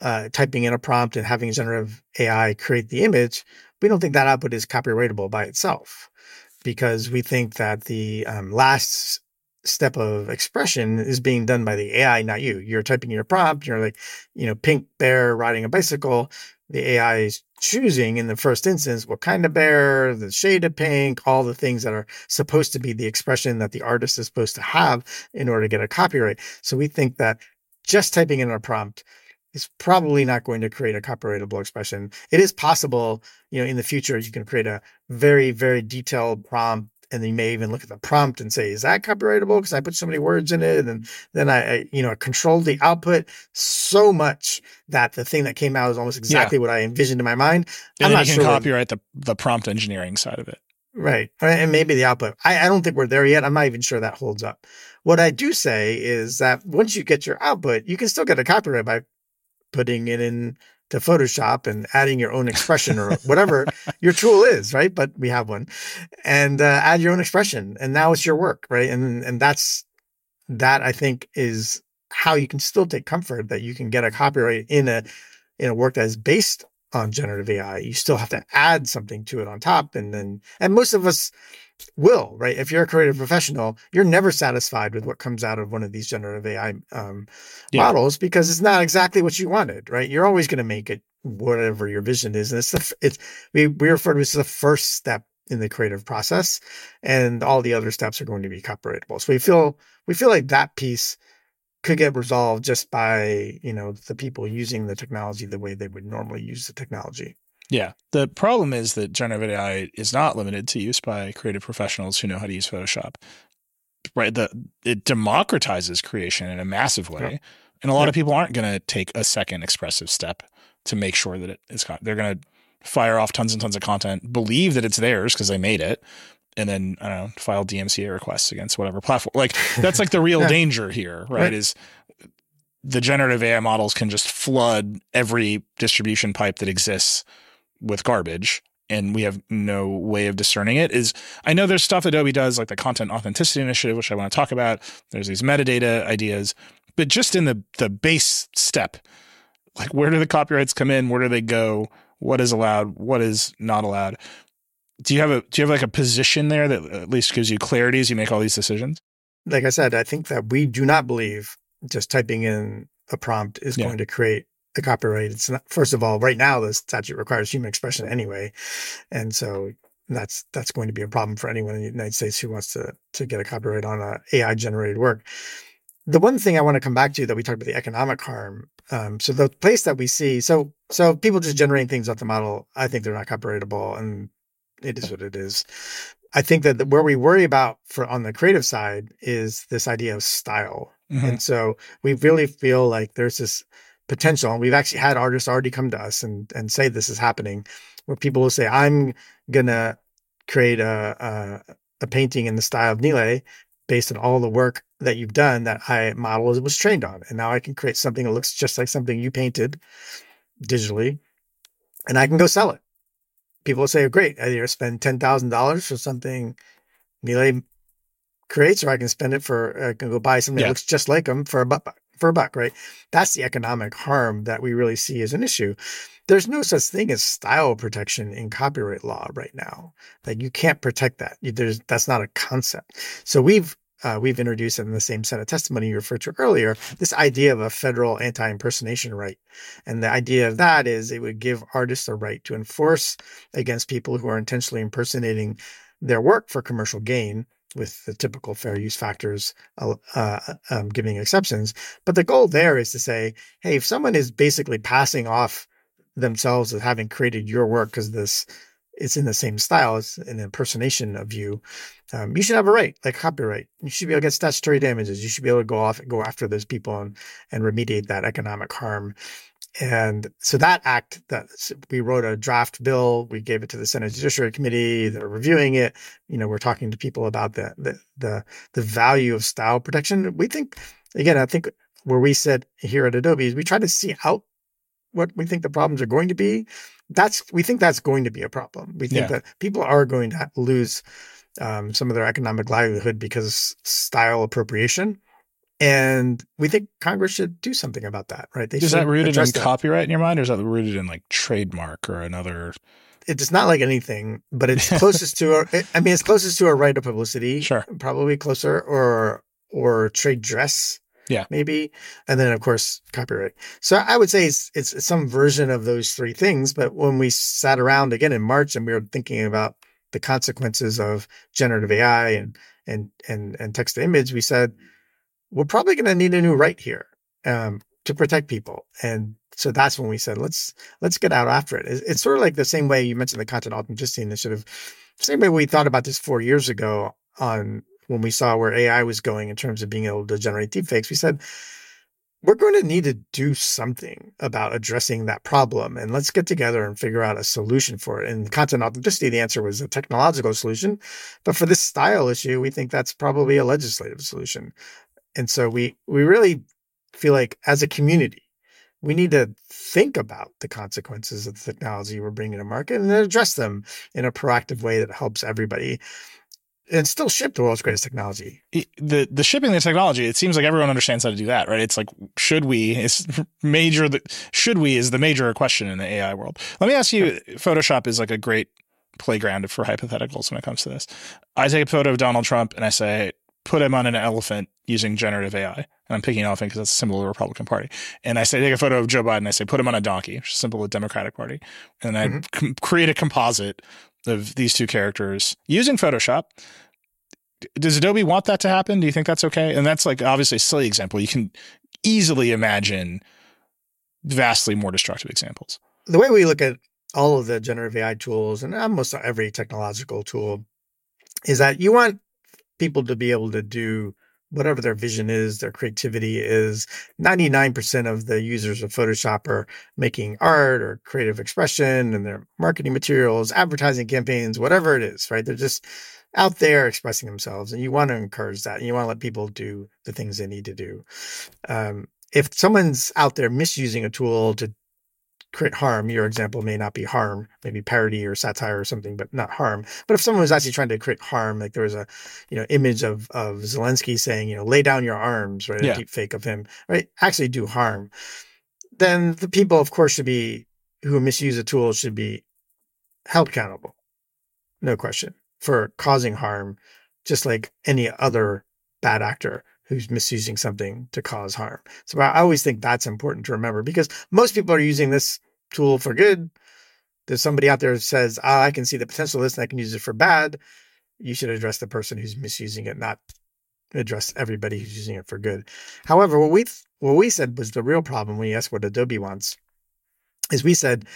[SPEAKER 3] uh, typing in a prompt and having generative AI create the image, we don't think that output is copyrightable by itself because we think that the um, last step of expression is being done by the AI, not you. You're typing your prompt, you're like, you know, pink bear riding a bicycle. The AI is choosing in the first instance what kind of bear, the shade of pink, all the things that are supposed to be the expression that the artist is supposed to have in order to get a copyright. So we think that just typing in a prompt is probably not going to create a copyrightable expression. It is possible, you know, in the future you can create a very, very detailed prompt and you may even look at the prompt and say, is that copyrightable? Because I put so many words in it. And then I, I, you know, controlled the output so much that the thing that came out is almost exactly yeah. what I envisioned in my mind.
[SPEAKER 2] And I'm not you can sure copyright the, the prompt engineering side of it.
[SPEAKER 3] Right. And maybe the output. I, I don't think we're there yet. I'm not even sure that holds up. What I do say is that once you get your output, you can still get a copyright by putting it in to Photoshop and adding your own expression or <laughs> whatever your tool is, right? But we have one, and uh, add your own expression, and now it's your work, right? And and that's that I think is how you can still take comfort that you can get a copyright in a in a work that is based on generative AI. You still have to add something to it on top, and then and most of us will, right? If you're a creative professional, you're never satisfied with what comes out of one of these generative AI um, yeah. models because it's not exactly what you wanted, right? You're always going to make it whatever your vision is, and it's the it's we we refer to it as the first step in the creative process, and all the other steps are going to be copyrightable. So we feel we feel like that piece could get resolved just by you know the people using the technology the way they would normally use the technology.
[SPEAKER 2] Yeah. The problem is that generative AI is not limited to use by creative professionals who know how to use Photoshop. Right. The it democratizes creation in a massive way. Yeah. And a lot yeah. of people aren't going to take a second expressive step to make sure that it is they're going to fire off tons and tons of content, believe that it's theirs because they made it, and then I don't know, file DMCA requests against whatever platform. Like that's like the <laughs> real yeah. danger here, right, right? Is the generative AI models can just flood every distribution pipe that exists with garbage and we have no way of discerning it is I know there's stuff Adobe does like the content authenticity initiative which I want to talk about. There's these metadata ideas. But just in the the base step like where do the copyrights come in? Where do they go? What is allowed? What is not allowed? Do you have a do you have like a position there that at least gives you clarity as you make all these decisions?
[SPEAKER 3] Like I said I think that we do not believe just typing in a prompt is yeah. going to create the copyright. It's not, first of all, right now, the statute requires human expression anyway. And so that's, that's going to be a problem for anyone in the United States who wants to, to get a copyright on a AI generated work. The one thing I want to come back to that we talked about the economic harm. Um, so the place that we see, so, so people just generating things off the model, I think they're not copyrightable and it is what it is. I think that where we worry about for on the creative side is this idea of style. Mm-hmm. And so we really feel like there's this potential. And we've actually had artists already come to us and, and say this is happening, where people will say, I'm going to create a, a, a, painting in the style of Nilay based on all the work that you've done that I model was trained on. And now I can create something that looks just like something you painted digitally and I can go sell it. People will say, oh, great, I either spend $10,000 for something Nilay creates, or I can spend it for, I can go buy something yeah. that looks just like them for a buck for a buck, right? That's the economic harm that we really see as an issue. There's no such thing as style protection in copyright law right now. Like you can't protect that. There's that's not a concept. So we've uh, we've introduced in the same set of testimony you referred to earlier this idea of a federal anti-impersonation right, and the idea of that is it would give artists a right to enforce against people who are intentionally impersonating their work for commercial gain with the typical fair use factors uh, uh, um, giving exceptions. But the goal there is to say, hey, if someone is basically passing off themselves as having created your work because this it's in the same style as an impersonation of you, um, you should have a right, like copyright. You should be able to get statutory damages. You should be able to go off go after those people and, and remediate that economic harm. And so that act that we wrote a draft bill, we gave it to the Senate Judiciary Committee. They're reviewing it. You know, we're talking to people about the the the, the value of style protection. We think again, I think where we sit here at Adobe is we try to see out what we think the problems are going to be. That's we think that's going to be a problem. We think yeah. that people are going to lose um, some of their economic livelihood because style appropriation. And we think Congress should do something about that, right?
[SPEAKER 2] They is that rooted in that. copyright in your mind, or is that rooted in like trademark or another?
[SPEAKER 3] It's not like anything, but it's <laughs> closest to. A, mean, it's closest to a right of publicity.
[SPEAKER 2] Sure,
[SPEAKER 3] probably closer, or or trade dress.
[SPEAKER 2] Yeah.
[SPEAKER 3] maybe, and then of course copyright. So I would say it's, it's some version of those three things. But when we sat around again in March and we were thinking about the consequences of generative AI and and and and text to image, we said we're probably going to need a new right here um, to protect people. And so that's when we said let's let's get out after it. It's, it's sort of like the same way you mentioned the content authenticity initiative. Same way we thought about this four years ago on when we saw where AI was going in terms of being able to generate deepfakes. We said we're going to need to do something about addressing that problem. And let's get together and figure out a solution for it. And content authenticity, the answer was a technological solution. But for this style issue, we think that's probably a legislative solution. And so we, we really feel like as a community, we need to think about the consequences of the technology we're bringing to market and address them in a proactive way that helps everybody and still ship the world's greatest technology.
[SPEAKER 2] The the shipping the technology, it seems like everyone understands how to do that, right? It's like should we is <laughs> major the should we is the major question in the AI world. Let me ask you, Photoshop is like a great playground for hypotheticals when it comes to this. I take a photo of Donald Trump and I say, put him on an elephant using generative AI. And I'm picking elephant because that's a symbol of the Republican Party. And I say, take a photo of Joe Biden. I say, put him on a donkey, which is a symbol of the Democratic Party. And I mm-hmm. com- create a composite of these two characters using Photoshop. Does Adobe want that to happen? Do you think that's okay? And that's like obviously a silly example. You can easily imagine vastly more destructive examples.
[SPEAKER 3] The way we look at all of the generative AI tools and almost every technological tool is that you want people to be able to do whatever their vision is, their creativity is. 99% of the users of Photoshop are making art or creative expression and their marketing materials, advertising campaigns, whatever it is, right? They're just out there expressing themselves. And you want to encourage that. And you want to let people do the things they need to do. Um, if someone's out there misusing a tool to create harm. Your example may not be harm, maybe parody or satire or something, but not harm. But if someone was actually trying to create harm, like there was a, you know, image of of Zelensky saying, you know, lay down your arms, right? Yeah. A deep fake of him, right? Actually do harm. Then the people, of course, should be who misuse a tool should be held accountable. No question for causing harm, just like any other bad actor who's misusing something to cause harm. So I always think that's important to remember because most people are using this tool for good. There's somebody out there who says, oh, I can see the potential of this and I can use it for bad. You should address the person who's misusing it, not address everybody who's using it for good. However, what we what we said was the real problem when you asked what Adobe wants is we said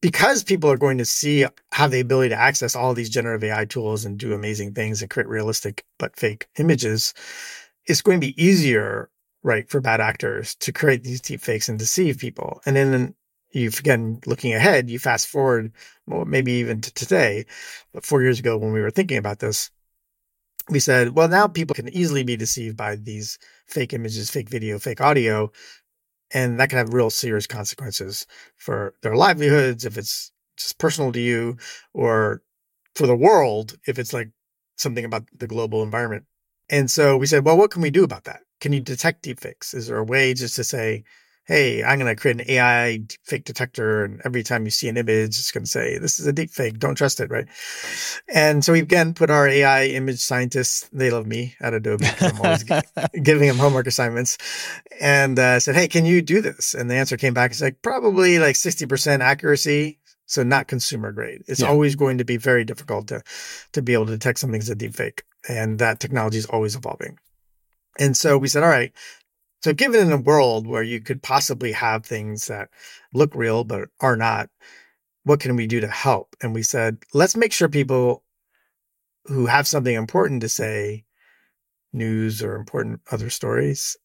[SPEAKER 3] because people are going to see have the ability to access all these generative AI tools and do amazing things and create realistic but fake images, it's going to be easier, right, for bad actors to create these deep fakes and deceive people. And then you've again looking ahead, you fast forward, well, maybe even to today, but four years ago when we were thinking about this, we said, well, now people can easily be deceived by these fake images, fake video, fake audio, and that can have real serious consequences for their livelihoods if it's just personal to you or for the world if it's like something about the global environment and so we said, well, what can we do about that? Can you detect deepfakes? Is there a way just to say, hey, I'm going to create an AI fake detector, and every time you see an image, it's going to say, this is a deepfake. Don't trust it, right? And so we again put our AI image scientists, they love me at Adobe. I'm always <laughs> giving them homework assignments, and uh, said, hey, can you do this? And the answer came back, it's like probably like 60% accuracy. So not consumer grade. It's yeah. always going to be very difficult to to be able to detect something's a deepfake and that technology is always evolving. And so we said, all right, so given in a world where you could possibly have things that look real but are not, what can we do to help? And we said, let's make sure people who have something important to say, news or important other stories,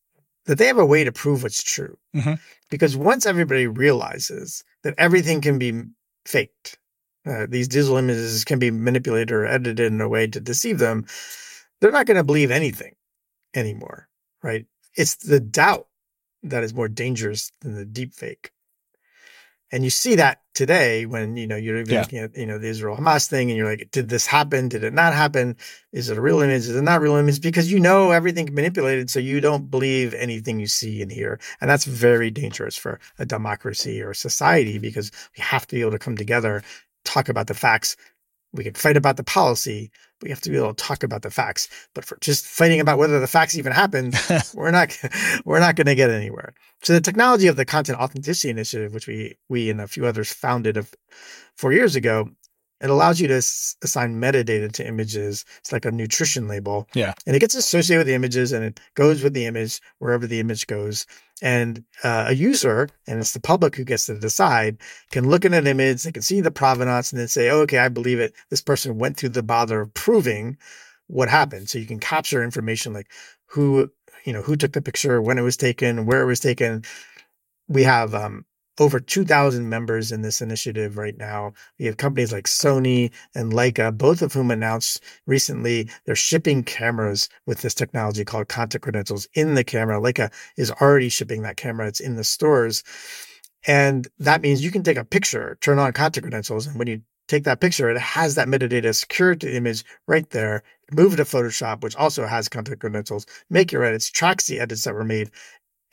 [SPEAKER 3] that they have a way to prove what's true. Mm-hmm. Because once everybody realizes that everything can be faked, uh, these digital images can be manipulated or edited in a way to deceive them, they're not going to believe anything anymore, right? It's the doubt that is more dangerous than the deep fake. And you see that today when, you know, you're even yeah. looking at, you know, the Israel Hamas thing and you're like, did this happen? Did it not happen? Is it a real image? Is it not real image? Because you know everything manipulated. So you don't believe anything you see and hear. And that's very dangerous for a democracy or a society because we have to be able to come together talk about the facts. We can fight about the policy, We have to be able to talk about the facts. But for just fighting about whether the facts even happened, <laughs> we're not <laughs> we're not going to get anywhere. So the technology of the Content Authenticity Initiative, which we we and a few others founded of four years ago, it allows you to s- assign metadata to images. It's like a nutrition label.
[SPEAKER 2] Yeah.
[SPEAKER 3] And it gets associated with the images and it goes with the image wherever the image goes. And uh, a user, and it's the public who gets to decide, can look at an image, they can see the provenance, and then say, oh, okay, I believe it. This person went through the bother of proving what happened. So you can capture information like who, you know, who took the picture, when it was taken, where it was taken. We have um, over 2,000 members in this initiative right now. We have companies like Sony and Leica, both of whom announced recently they're shipping cameras with this technology called content credentials in the camera. Leica is already shipping that camera. It's in the stores. And that means you can take a picture, turn on content credentials, and when you take that picture, it has that metadata secured to image right there. Move it to Photoshop, which also has content credentials, make your edits, tracks the edits that were made,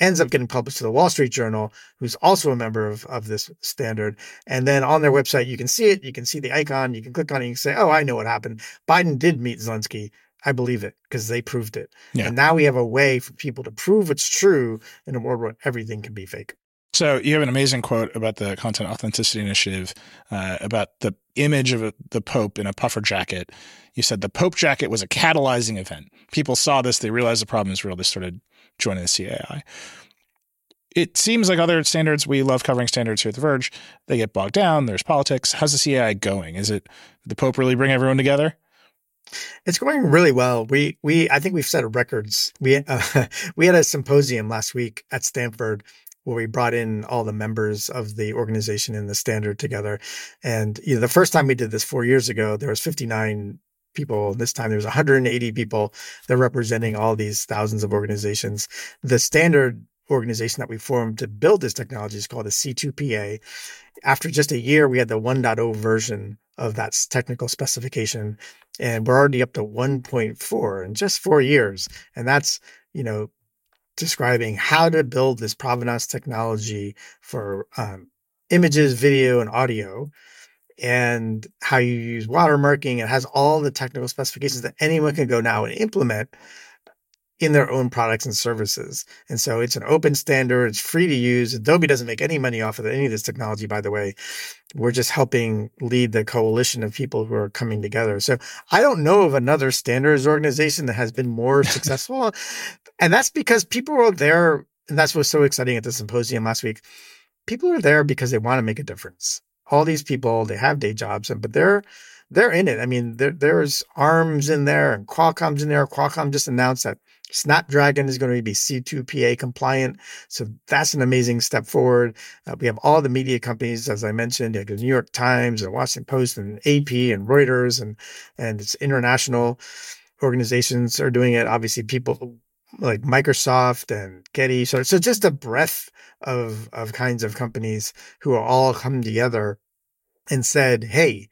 [SPEAKER 3] ends up getting published to the Wall Street Journal, who's also a member of, of this standard. And then on their website, you can see it. You can see the icon. You can click on it. You can say, oh, I know what happened. Biden did meet Zelensky. I believe it because they proved it.
[SPEAKER 2] Yeah.
[SPEAKER 3] And now we have a way for people to prove it's true in a world where everything can be fake.
[SPEAKER 2] So you have an amazing quote about the Content Authenticity Initiative uh, about the image of a, the Pope in a puffer jacket. You said the Pope jacket was a catalyzing event. People saw this, they realized the problem is real, they started joining the CAI. It seems like other standards, we love covering standards here at The Verge, they get bogged down, there's politics. How's the CAI going? Is it the Pope really bring everyone together?
[SPEAKER 3] It's going really well. We we I think we've set records. We uh, <laughs> we had a symposium last week at Stanford where we brought in all the members of the organization and the standard together. And you know, the first time we did this four years ago, there was 59 people. This time there's 180 people. They're representing all these thousands of organizations. The standard organization that we formed to build this technology is called the C2PA. After just a year, we had the 1.0 version of that technical specification, and we're already up to 1.4 in just four years. And that's, you know, describing how to build this provenance technology for um, images, video, and audio, and how you use watermarking. It has all the technical specifications that anyone can go now and implement in their own products and services. And so it's an open standard. It's free to use. Adobe doesn't make any money off of any of this technology, by the way. We're just helping lead the coalition of people who are coming together. So I don't know of another standards organization that has been more <laughs> successful. And that's because people are there. And that's what's so exciting at the symposium last week. People are there because they want to make a difference. All these people, they have day jobs, but they're they're in it. I mean, there, there's Arm's in there and Qualcomm's in there. Qualcomm just announced that Snapdragon is going to be C2PA compliant. So that's an amazing step forward. Uh, we have all the media companies, as I mentioned, like the New York Times and Washington Post and AP and Reuters and, and it's international organizations are doing it. Obviously, people like Microsoft and Getty. So, so just a breadth of, of kinds of companies who all come together and said, Hey,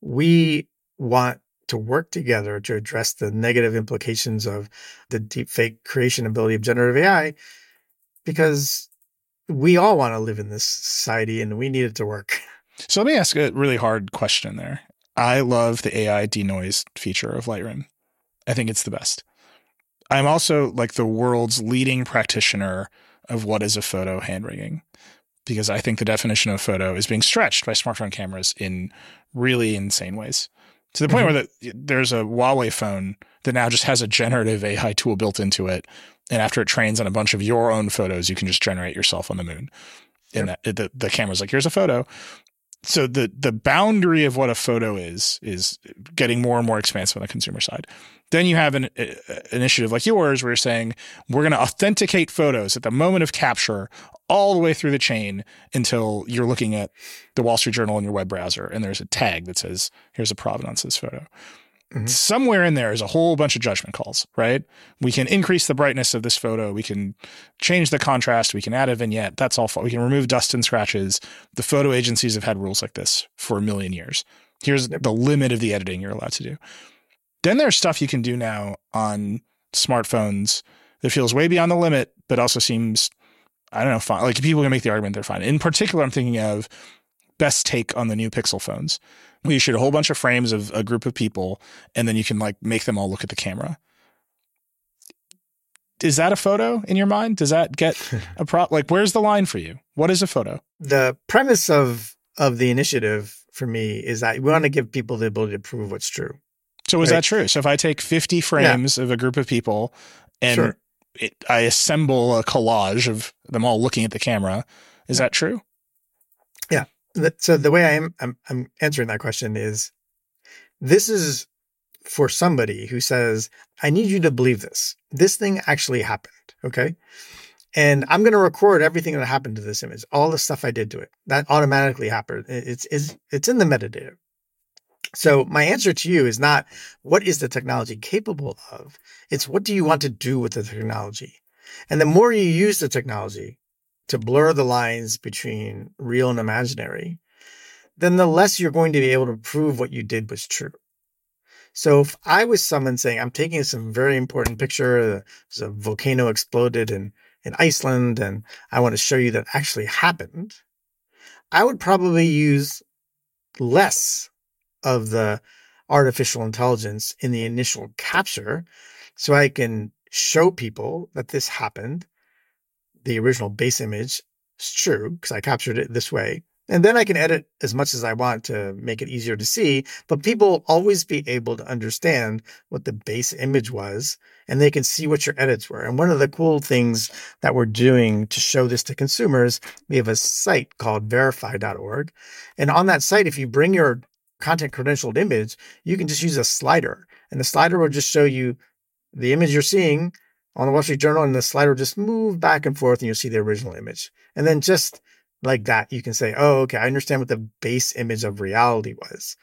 [SPEAKER 3] we want to work together to address the negative implications of the deepfake creation ability of generative AI because we all want to live in this society and we need it to work.
[SPEAKER 2] So let me ask a really hard question there. I love the AI denoise feature of Lightroom. I think it's the best. I'm also like the world's leading practitioner of what is a photo hand rigging because I think the definition of photo is being stretched by smartphone cameras in really insane ways to the point mm-hmm. where the, there's a Huawei phone that now just has a generative AI tool built into it. And after it trains on a bunch of your own photos, you can just generate yourself on the moon. And that, the, the camera's like, here's a photo so the the boundary of what a photo is is getting more and more expansive on the consumer side. Then you have an initiative like yours where you're saying we're going to authenticate photos at the moment of capture all the way through the chain until you're looking at the Wall Street Journal in your web browser and there's a tag that says here's a provenance of this photo. Mm-hmm. Somewhere in there is a whole bunch of judgment calls, right? We can increase the brightness of this photo. We can change the contrast. We can add a vignette. That's all. Fine. We can remove dust and scratches. The photo agencies have had rules like this for a million years. Here's the limit of the editing you're allowed to do. Then there's stuff you can do now on smartphones that feels way beyond the limit, but also seems, I don't know, fine. Like people can make the argument they're fine. In particular, I'm thinking of best take on the new Pixel phones where you shoot a whole bunch of frames of a group of people and then you can like make them all look at the camera. Is that a photo in your mind? Does that get <laughs> a prop? like where's the line for you? What is a photo?
[SPEAKER 3] The premise of of the initiative for me is that we want to give people the ability to prove what's true.
[SPEAKER 2] So is
[SPEAKER 3] Right.
[SPEAKER 2] that true? So if I take 50 frames of a group of people and
[SPEAKER 3] Sure.
[SPEAKER 2] it, I assemble a collage of them all looking at the camera, is that true?
[SPEAKER 3] So the way I am I'm, I'm answering that question is this is for somebody who says, I need you to believe this. This thing actually happened. Okay. And I'm going to record everything that happened to this image, all the stuff I did to it. That automatically happened. It's, it's, it's in the metadata. So my answer to you is not what is the technology capable of? It's what do you want to do with the technology? And the more you use the technology to blur the lines between real and imaginary, then the less you're going to be able to prove what you did was true. So if I was someone saying, I'm taking some very important picture, uh, there's a volcano exploded in, in Iceland, and I want to show you that actually happened, I would probably use less of the artificial intelligence in the initial capture so I can show people that this happened. The original base image is true because I captured it this way. And then I can mm-hmm. edit as much as I want to make it easier to see, but people will always be able to understand what the base image was and they can see what your edits were. And one of the cool things that we're doing to show this to consumers, we have a site called verify.org. And on that site, if you bring your content credentialed image, you can just use a slider and the slider will just show you the image you're seeing on the Wall Street Journal and the slider just move back and forth and you'll see the original image. And then just like that, you can say, oh, okay, I understand what the base image of reality was.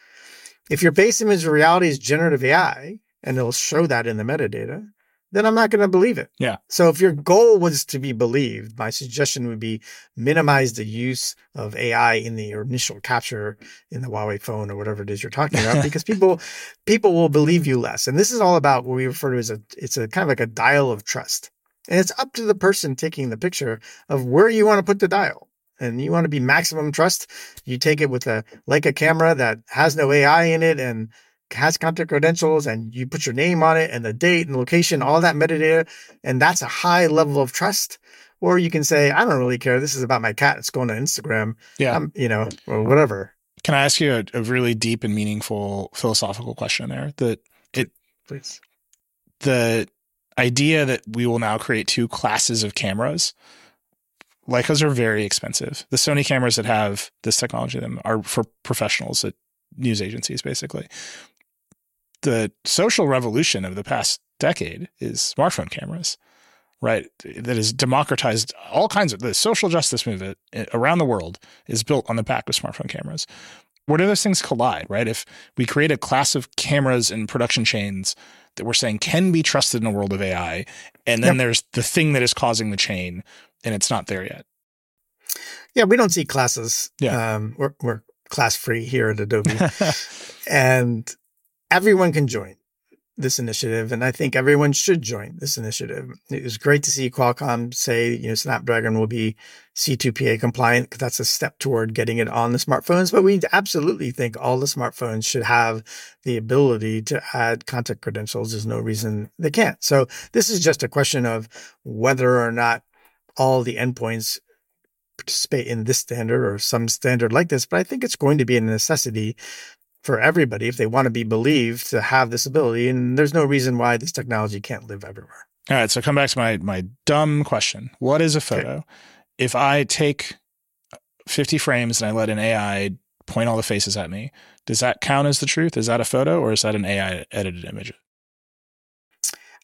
[SPEAKER 3] If your base image of reality is generative AI and it'll show that in the metadata, then I'm not going to believe it.
[SPEAKER 2] Yeah.
[SPEAKER 3] So if your goal was to be believed, my suggestion would be minimize the use of AI in the initial capture in the Huawei phone or whatever it is you're talking about, <laughs> because people people will believe you less. And this is all about what we refer to as a it's a kind of like a dial of trust. And it's up to the person taking the picture of where you want to put the dial. And you want to be maximum trust, you take it with a Leica camera that has no AI in it and has content credentials and you put your name on it and the date and location, all that metadata, and that's a high level of trust. Or you can say, I don't really care. This is about my cat. It's going to Instagram.
[SPEAKER 2] Yeah.
[SPEAKER 3] Um, you know, or whatever.
[SPEAKER 2] Can I ask you a, a really deep and meaningful philosophical question there? That it,
[SPEAKER 3] Please.
[SPEAKER 2] the idea that we will now create two classes of cameras. Leicas are very expensive. The Sony cameras that have this technology in them are for professionals at news agencies, basically. The social revolution of the past decade is smartphone cameras, right? That has democratized all kinds of the social justice movement eh, around the world is built on the back of smartphone cameras. Where do those things collide, right? If we create a class of cameras and production chains that we're saying can be trusted in a world of AI, and then
[SPEAKER 3] Yep.
[SPEAKER 2] there's the thing that is causing the chain, and it's not there yet.
[SPEAKER 3] Yeah, we don't see classes.
[SPEAKER 2] Yeah.
[SPEAKER 3] Um, we're, we're class free here at Adobe. <laughs> and everyone can join this initiative. And I think everyone should join this initiative. It was great to see Qualcomm say, you know, Snapdragon will be C2PA compliant because that's a step toward getting it on the smartphones. But we absolutely think all the smartphones should have the ability to add content credentials. There's no reason they can't. So this is just a question of whether or not all the endpoints participate in this standard or some standard like this, but I think it's going to be a necessity for everybody if they want to be believed to have this hmm. ability. And there's no reason why this technology can't live everywhere.
[SPEAKER 2] All right, so come back to my my dumb question. What is a photo? If I take uh, 50 frames and I let an AI point all the faces at me, does that count as the truth? Is that a photo or is that an AI edited image?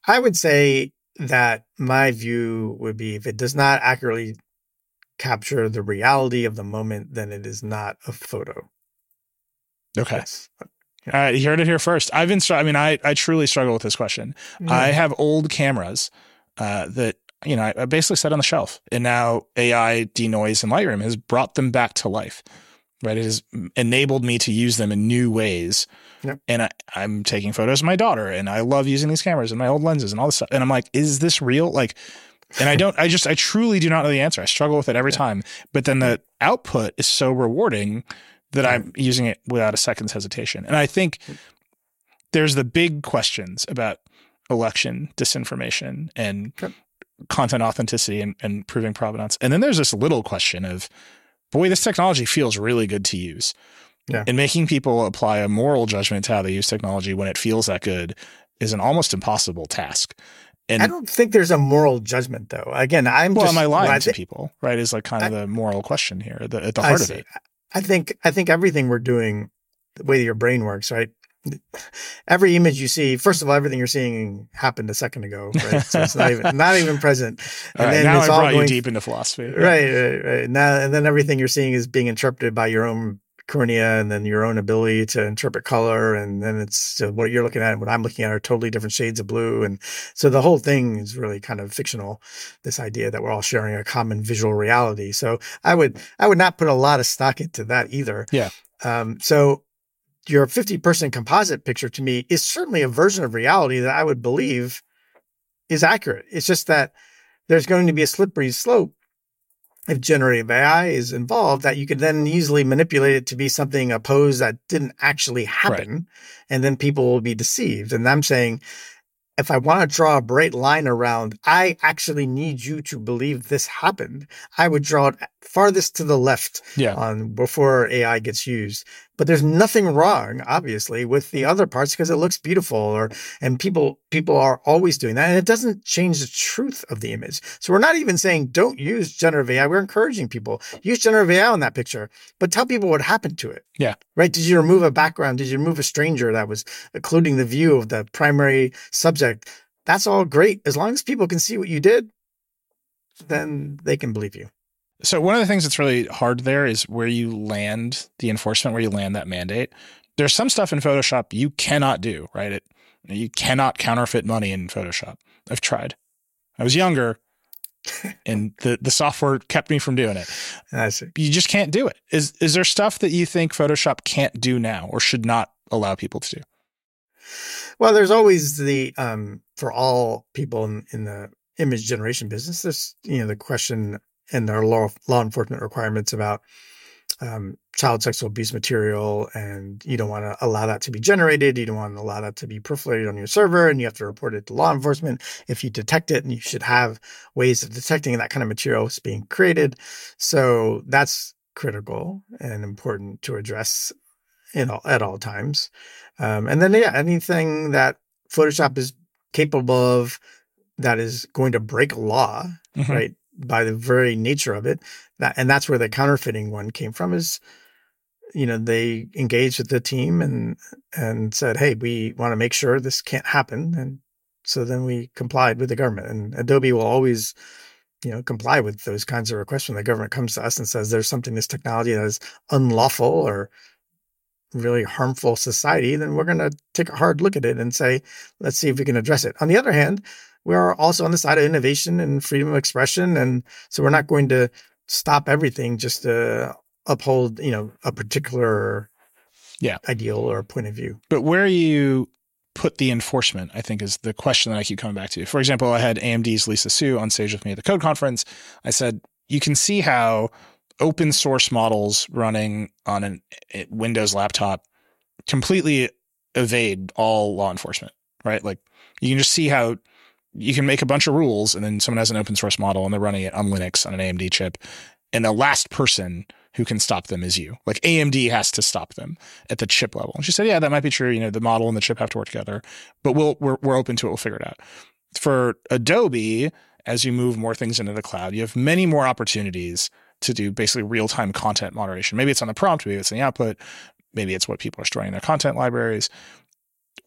[SPEAKER 3] I would say that my view would be if it does not accurately capture the reality of the moment, then it is not a photo.
[SPEAKER 2] Okay.
[SPEAKER 3] Yes.
[SPEAKER 2] All right, you heard it here first. I've been, str- I mean, I, I truly struggle with this question. I have old cameras uh, that, you know, I, I basically set on the shelf and now AI denoise and Lightroom has brought them back to life, right? It has enabled me to use them in new ways.
[SPEAKER 3] Yep.
[SPEAKER 2] And I, I'm taking photos of my daughter and I love using these cameras and my old lenses and all this stuff. And I'm like, is this real? Like, and I don't, I just, I truly do not know the answer. I struggle with it every
[SPEAKER 3] Yeah.
[SPEAKER 2] time. But then the output is so rewarding that I'm using it without a second's hesitation. And I think there's the big questions about election disinformation and
[SPEAKER 3] Yep.
[SPEAKER 2] content authenticity and, and proving provenance. And then there's this little question of, boy, this technology feels really good to use.
[SPEAKER 3] Yeah.
[SPEAKER 2] And making people apply a moral judgment to how they use technology when it feels that good is an almost impossible task. And
[SPEAKER 3] I don't think there's a moral judgment though. Again, I'm
[SPEAKER 2] well,
[SPEAKER 3] just
[SPEAKER 2] am I lying
[SPEAKER 3] when
[SPEAKER 2] to people? Right? Is like kind of the moral question here, the, at the
[SPEAKER 3] I
[SPEAKER 2] heart of it.
[SPEAKER 3] I think I think everything we're doing, the way your brain works, right? Every image you see, first of all, everything you're seeing happened a second ago, right? So it's not even <laughs> not even present.
[SPEAKER 2] All right, now I
[SPEAKER 3] it's all
[SPEAKER 2] brought you
[SPEAKER 3] going-
[SPEAKER 2] deep into philosophy.
[SPEAKER 3] Right, right, right. Now and then everything you're seeing is being interpreted by your own cornea and then your own ability to interpret color and then it's so what you're looking at and what I'm looking at are totally different shades of blue and so the whole thing is really kind of fictional this idea that we're all sharing a common visual reality. So I would I would not put a lot of stock into that either.
[SPEAKER 2] Yeah.
[SPEAKER 3] um so your 50 person composite picture to me is certainly a version of reality that I would believe is accurate. It's just that there's going to be a slippery slope if generative AI is involved, that you could then easily manipulate it to be something opposed that didn't actually happen. And then people will be deceived. And I'm saying, if I want to draw a bright line around, I actually need you to believe this happened. I would draw it farthest to the left
[SPEAKER 2] Yeah.
[SPEAKER 3] on before AI gets used. But there's nothing wrong, obviously, with the other parts because it looks beautiful or and people people are always doing that. And it doesn't change the truth of the image. So we're not even saying don't use generative AI. We're encouraging people. Use generative AI on that picture, but tell people what happened to it.
[SPEAKER 2] Yeah.
[SPEAKER 3] Right. Did you remove a background? Did you remove a stranger that was occluding the view of the primary subject? That's all great. As long as people can see what you did, then they can believe you.
[SPEAKER 2] So one of the things that's really hard there is where you land the enforcement, where you land that mandate. There's some stuff in Photoshop you cannot do, right? It, you cannot counterfeit money in Photoshop. I've tried. I was younger <laughs> and the, the software kept me from doing it.
[SPEAKER 3] I see.
[SPEAKER 2] You just can't do it. Is is there stuff that you think Photoshop can't do now or should not allow people to do?
[SPEAKER 3] Well, there's always the um, for all people in, in the image generation business. There's you know the question and our law law enforcement requirements about um, child sexual abuse material, and you don't want to allow that to be generated. You don't want to allow that to be proliferated on your server, and you have to report it to law enforcement if you detect it. And you should have ways of detecting that kind of material is being created. So that's critical and important to address in all, at all times. Um, and then, yeah, anything that Photoshop is capable of that is going to break law,
[SPEAKER 2] Mhm.
[SPEAKER 3] right, by the very nature of it. That, and that's where the counterfeiting one came from is, you know, they engaged with the team and, and said, Hey, we want to make sure this can't happen. And so then we complied with the government and Adobe will always, you know, comply with those kinds of requests when the government comes to us and says there's something, this technology that is unlawful or really harmful society, then we're going to take a hard look at it and say, let's see if we can address it. On the other hand, we are also on the side of innovation and freedom of expression. And so we're not going to stop everything just to uphold, you know, a particular
[SPEAKER 2] Yeah.
[SPEAKER 3] ideal or point of view.
[SPEAKER 2] But where you put the enforcement, I think, is the question that I keep coming back to. For example, I had AMD's Lisa Su on stage with me at the Code Conference. I said, you can see how open source models running on an a Windows laptop completely evade all law enforcement, right? Like you can just see how you can make a bunch of rules and then someone has an open source model and they're running it on Linux on an AMD chip. And the last person who can stop them is you. Like AMD has to stop them at the chip level. And she said, yeah, that might be true. You know, the model and the chip have to work together, but we'll, we're, we're open to it. We'll figure it out. For Adobe, as you move more things into the cloud, you have many more opportunities to do basically real time content moderation. Maybe it's on the prompt, maybe it's in the output, maybe it's what people are storing in their content libraries,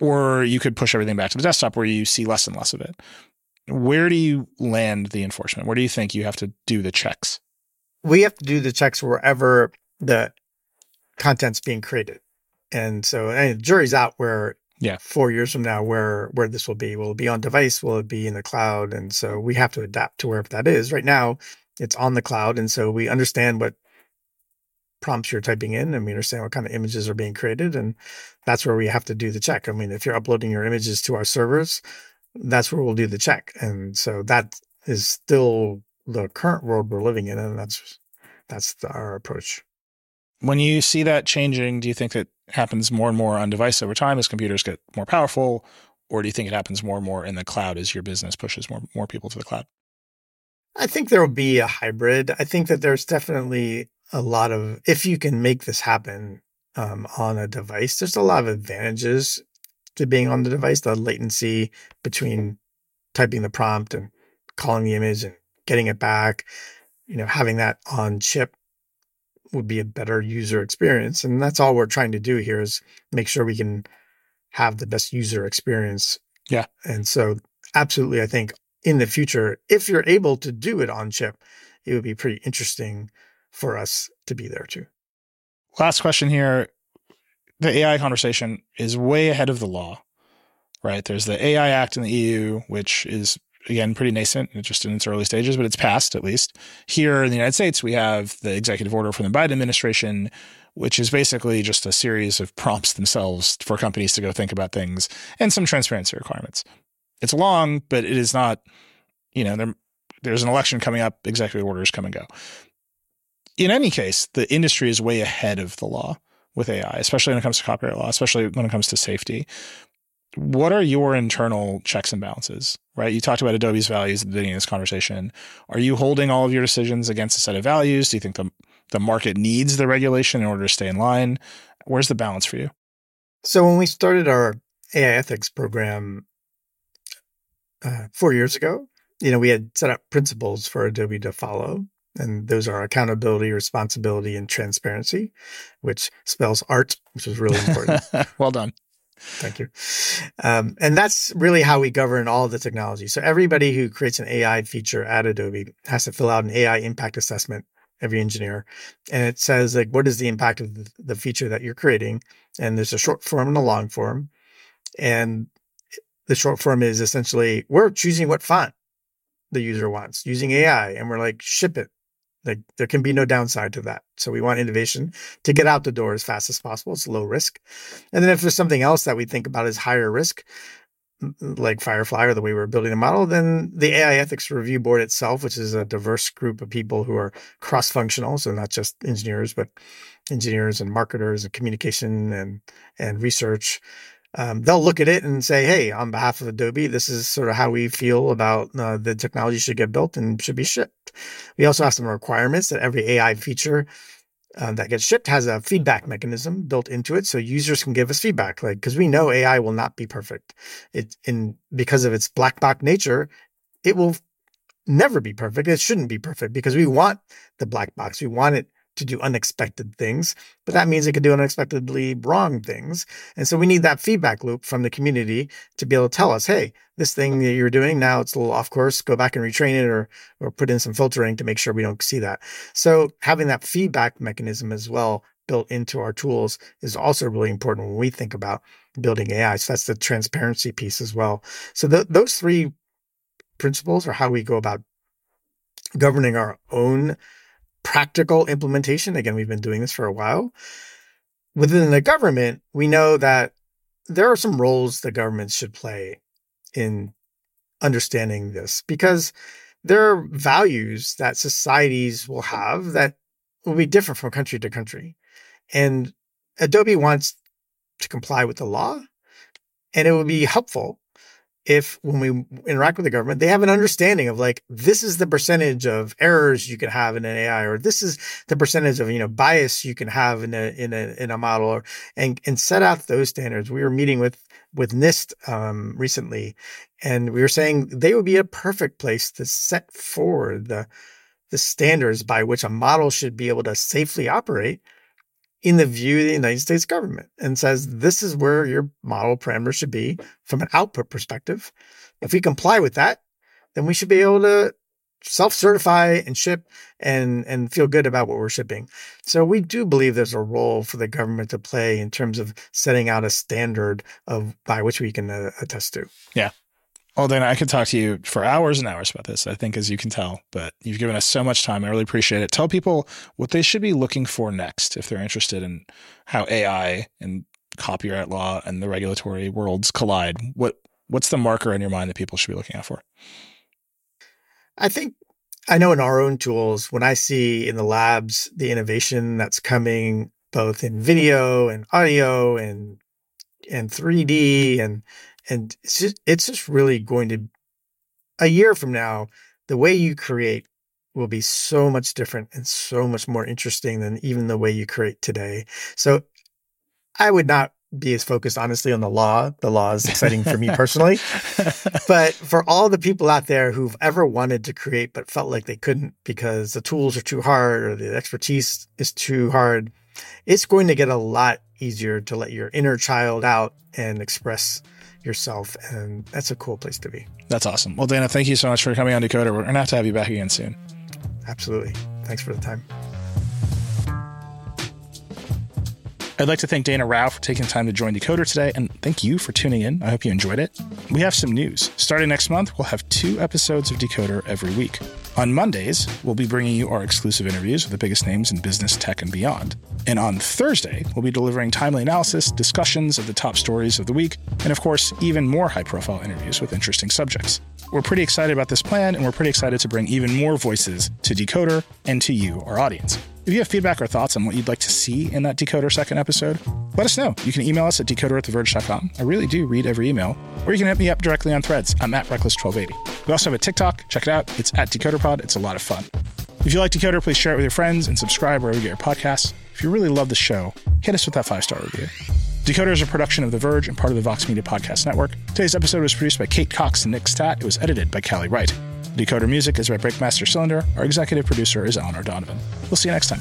[SPEAKER 2] or you could push everything back to the desktop where you see less and less of it. Where do you land the enforcement? Where do you think you have to do the checks?
[SPEAKER 3] we have to do the checks wherever the content's being created. And so and the jury's out where
[SPEAKER 2] Yeah.
[SPEAKER 3] four years from now where where this will be. Will it be on device? Will it be in the cloud? And so we have to adapt to wherever that is. Right now, it's on the cloud. And so we understand what prompts you're typing in and we understand what kind of images are being created. And that's where we have to do the check. I mean, if you're uploading your images to our servers, that's where we'll do the check. And so that is still the current world we're living in, and that's that's the, our approach.
[SPEAKER 2] When you see that changing, do you think that happens more and more on device over time as computers get more powerful, or do you think it happens more and more in the cloud as your business pushes more more people to the cloud?
[SPEAKER 3] I think there will be a hybrid. I think that there's definitely a lot of if you can make this happen um, on a device, there's a lot of advantages to being on the device. The latency between typing the prompt and calling the image and getting it back, you know, having that on chip would be a better user experience. And that's all we're trying to do here is make sure we can have the best user experience.
[SPEAKER 2] Yeah.
[SPEAKER 3] And so absolutely, I think in the future, if you're able to do it on chip, it would be pretty interesting for us to be there too.
[SPEAKER 2] Last question here. The AI conversation is way ahead of the law, right? There's the AI Act in the EU, which is again pretty nascent, just in its early stages, but it's passed at least. Here in the United States, we have the executive order from the Biden administration, which is basically just a series of prompts themselves for companies to go think about things and some transparency requirements. It's long, but it is not, you know, there, there's an election coming up, executive orders come and go. In any case, the industry is way ahead of the law with AI, especially when it comes to copyright law, especially when it comes to safety what are your internal checks and balances, right? You talked about Adobe's values at the beginning of this conversation. Are you holding all of your decisions against a set of values? Do you think the, the market needs the regulation in order to stay in line? Where's the balance for you?
[SPEAKER 3] So when we started our AI ethics program uh, four years ago, you know, we had set up principles for Adobe to follow. And those are accountability, responsibility, and transparency, which spells art, which is really important. <laughs>
[SPEAKER 2] well done.
[SPEAKER 3] Thank you. Um, and that's really how we govern all of the technology. So everybody who creates an AI feature at Adobe has to fill out an AI impact assessment. Every engineer, and it says like, what is the impact of the feature that you're creating? And there's a short form and a long form, and the short form is essentially we're choosing what font the user wants using AI, and we're like ship it like there can be no downside to that. So we want innovation to get out the door as fast as possible. It's low risk. And then if there's something else that we think about as higher risk, like Firefly or the way we're building the model, then the AI ethics review board itself, which is a diverse group of people who are cross-functional, so not just engineers, but engineers and marketers and communication and and research, um, they'll look at it and say, "Hey, on behalf of Adobe, this is sort of how we feel about uh, the technology should get built and should be shipped." We also have some requirements that every AI feature uh, that gets shipped has a feedback mechanism built into it, so users can give us feedback. Like because we know AI will not be perfect, it in because of its black box nature, it will never be perfect. It shouldn't be perfect because we want the black box. We want it to do unexpected things, but that means mm-hmm. it could do unexpectedly wrong things. And so we need that feedback loop from the community to be able to tell us, hey, this thing that you're doing now, it's a little off course, go back and retrain it or, or put in some filtering to make sure we don't see that. So having that feedback mechanism as well built into our tools is also really important when we think about building AI. So that's the transparency piece as well. So those three principles are how we go about governing our own practical implementation. Again, we've been doing this for a while. Within the government, we know that there are some roles the government should play in understanding this because there are values that societies will have that will be different from country to country. And Adobe wants to comply with the law, and it would be helpful if when we interact with the government, they have an understanding of like, this is the percentage of errors you can have in an AI, or this is the percentage of, you know, bias you can have in a, in a, in a model or, and, and set out those standards. We were meeting with, with NIST, um, recently, and we were saying they would be a perfect place to set forward the, the standards by which a model should be able to safely operate in the view of the United States government and says this is where your model parameters should be from an output perspective. If we comply with that, then we should be able to self-certify and ship and and feel good about what we're shipping. So we do believe there's a role for the government to play in terms of setting out a standard of by which we can uh, attest to.
[SPEAKER 2] Yeah. Well, then I could talk to you for hours and hours about this, I think, as you can tell, but you've given us so much time. I really appreciate it. Tell people what they should be looking for next if they're interested in how AI and copyright law and the regulatory worlds collide. What What's the marker in your mind that people should be looking out for?
[SPEAKER 3] I think I know in our own tools, when I see in the labs the innovation that's coming both in video and audio and and 3D and and it's just it's just really going to a year from now, the way you create will be so much different and so much more interesting than even the way you create today. So I would not be as focused honestly on the law. The law is exciting for me personally. But <laughs> for all the people out there who've ever wanted to create but felt like they couldn't because the tools are too hard or the expertise is too hard, it's going to get a lot easier to let your inner child out and express yourself. And that's a cool place to be.
[SPEAKER 2] That's awesome. Well, Dana, thank you so much for coming on Decoder. We're going to have to have you back again soon.
[SPEAKER 3] Absolutely. Thanks for the time.
[SPEAKER 2] I'd like to thank Dana Rao for taking time to join Decoder today, and thank you for tuning in. I hope you enjoyed it. We have some news. Starting next month, we'll have two episodes of Decoder every week. On Mondays, we'll be bringing you our exclusive interviews with the biggest names in business, tech, and beyond. And on Thursday, we'll be delivering timely analysis, discussions of the top stories of the week, and of course, even more high profile interviews with interesting subjects. We're pretty excited about this plan, and we're pretty excited to bring even more voices to Decoder and to you, our audience. If you have feedback or thoughts on what you'd like to see in that Decoder second episode, let us know. You can email us at decoder at theverge.com. I really do read every email. Or you can hit me up directly on threads. I'm at Reckless1280. We also have a TikTok. Check it out. It's at DecoderPod. It's a lot of fun. If you like Decoder, please share it with your friends and subscribe wherever you get your podcasts. If you really love the show, hit us with that five star review. Decoder is a production of The Verge and part of the Vox Media Podcast Network. Today's episode was produced by Kate Cox and Nick Statt. It was edited by Callie Wright. Decoder music is by Breakmaster Cylinder. Our executive producer is Eleanor Donovan. We'll see you next time.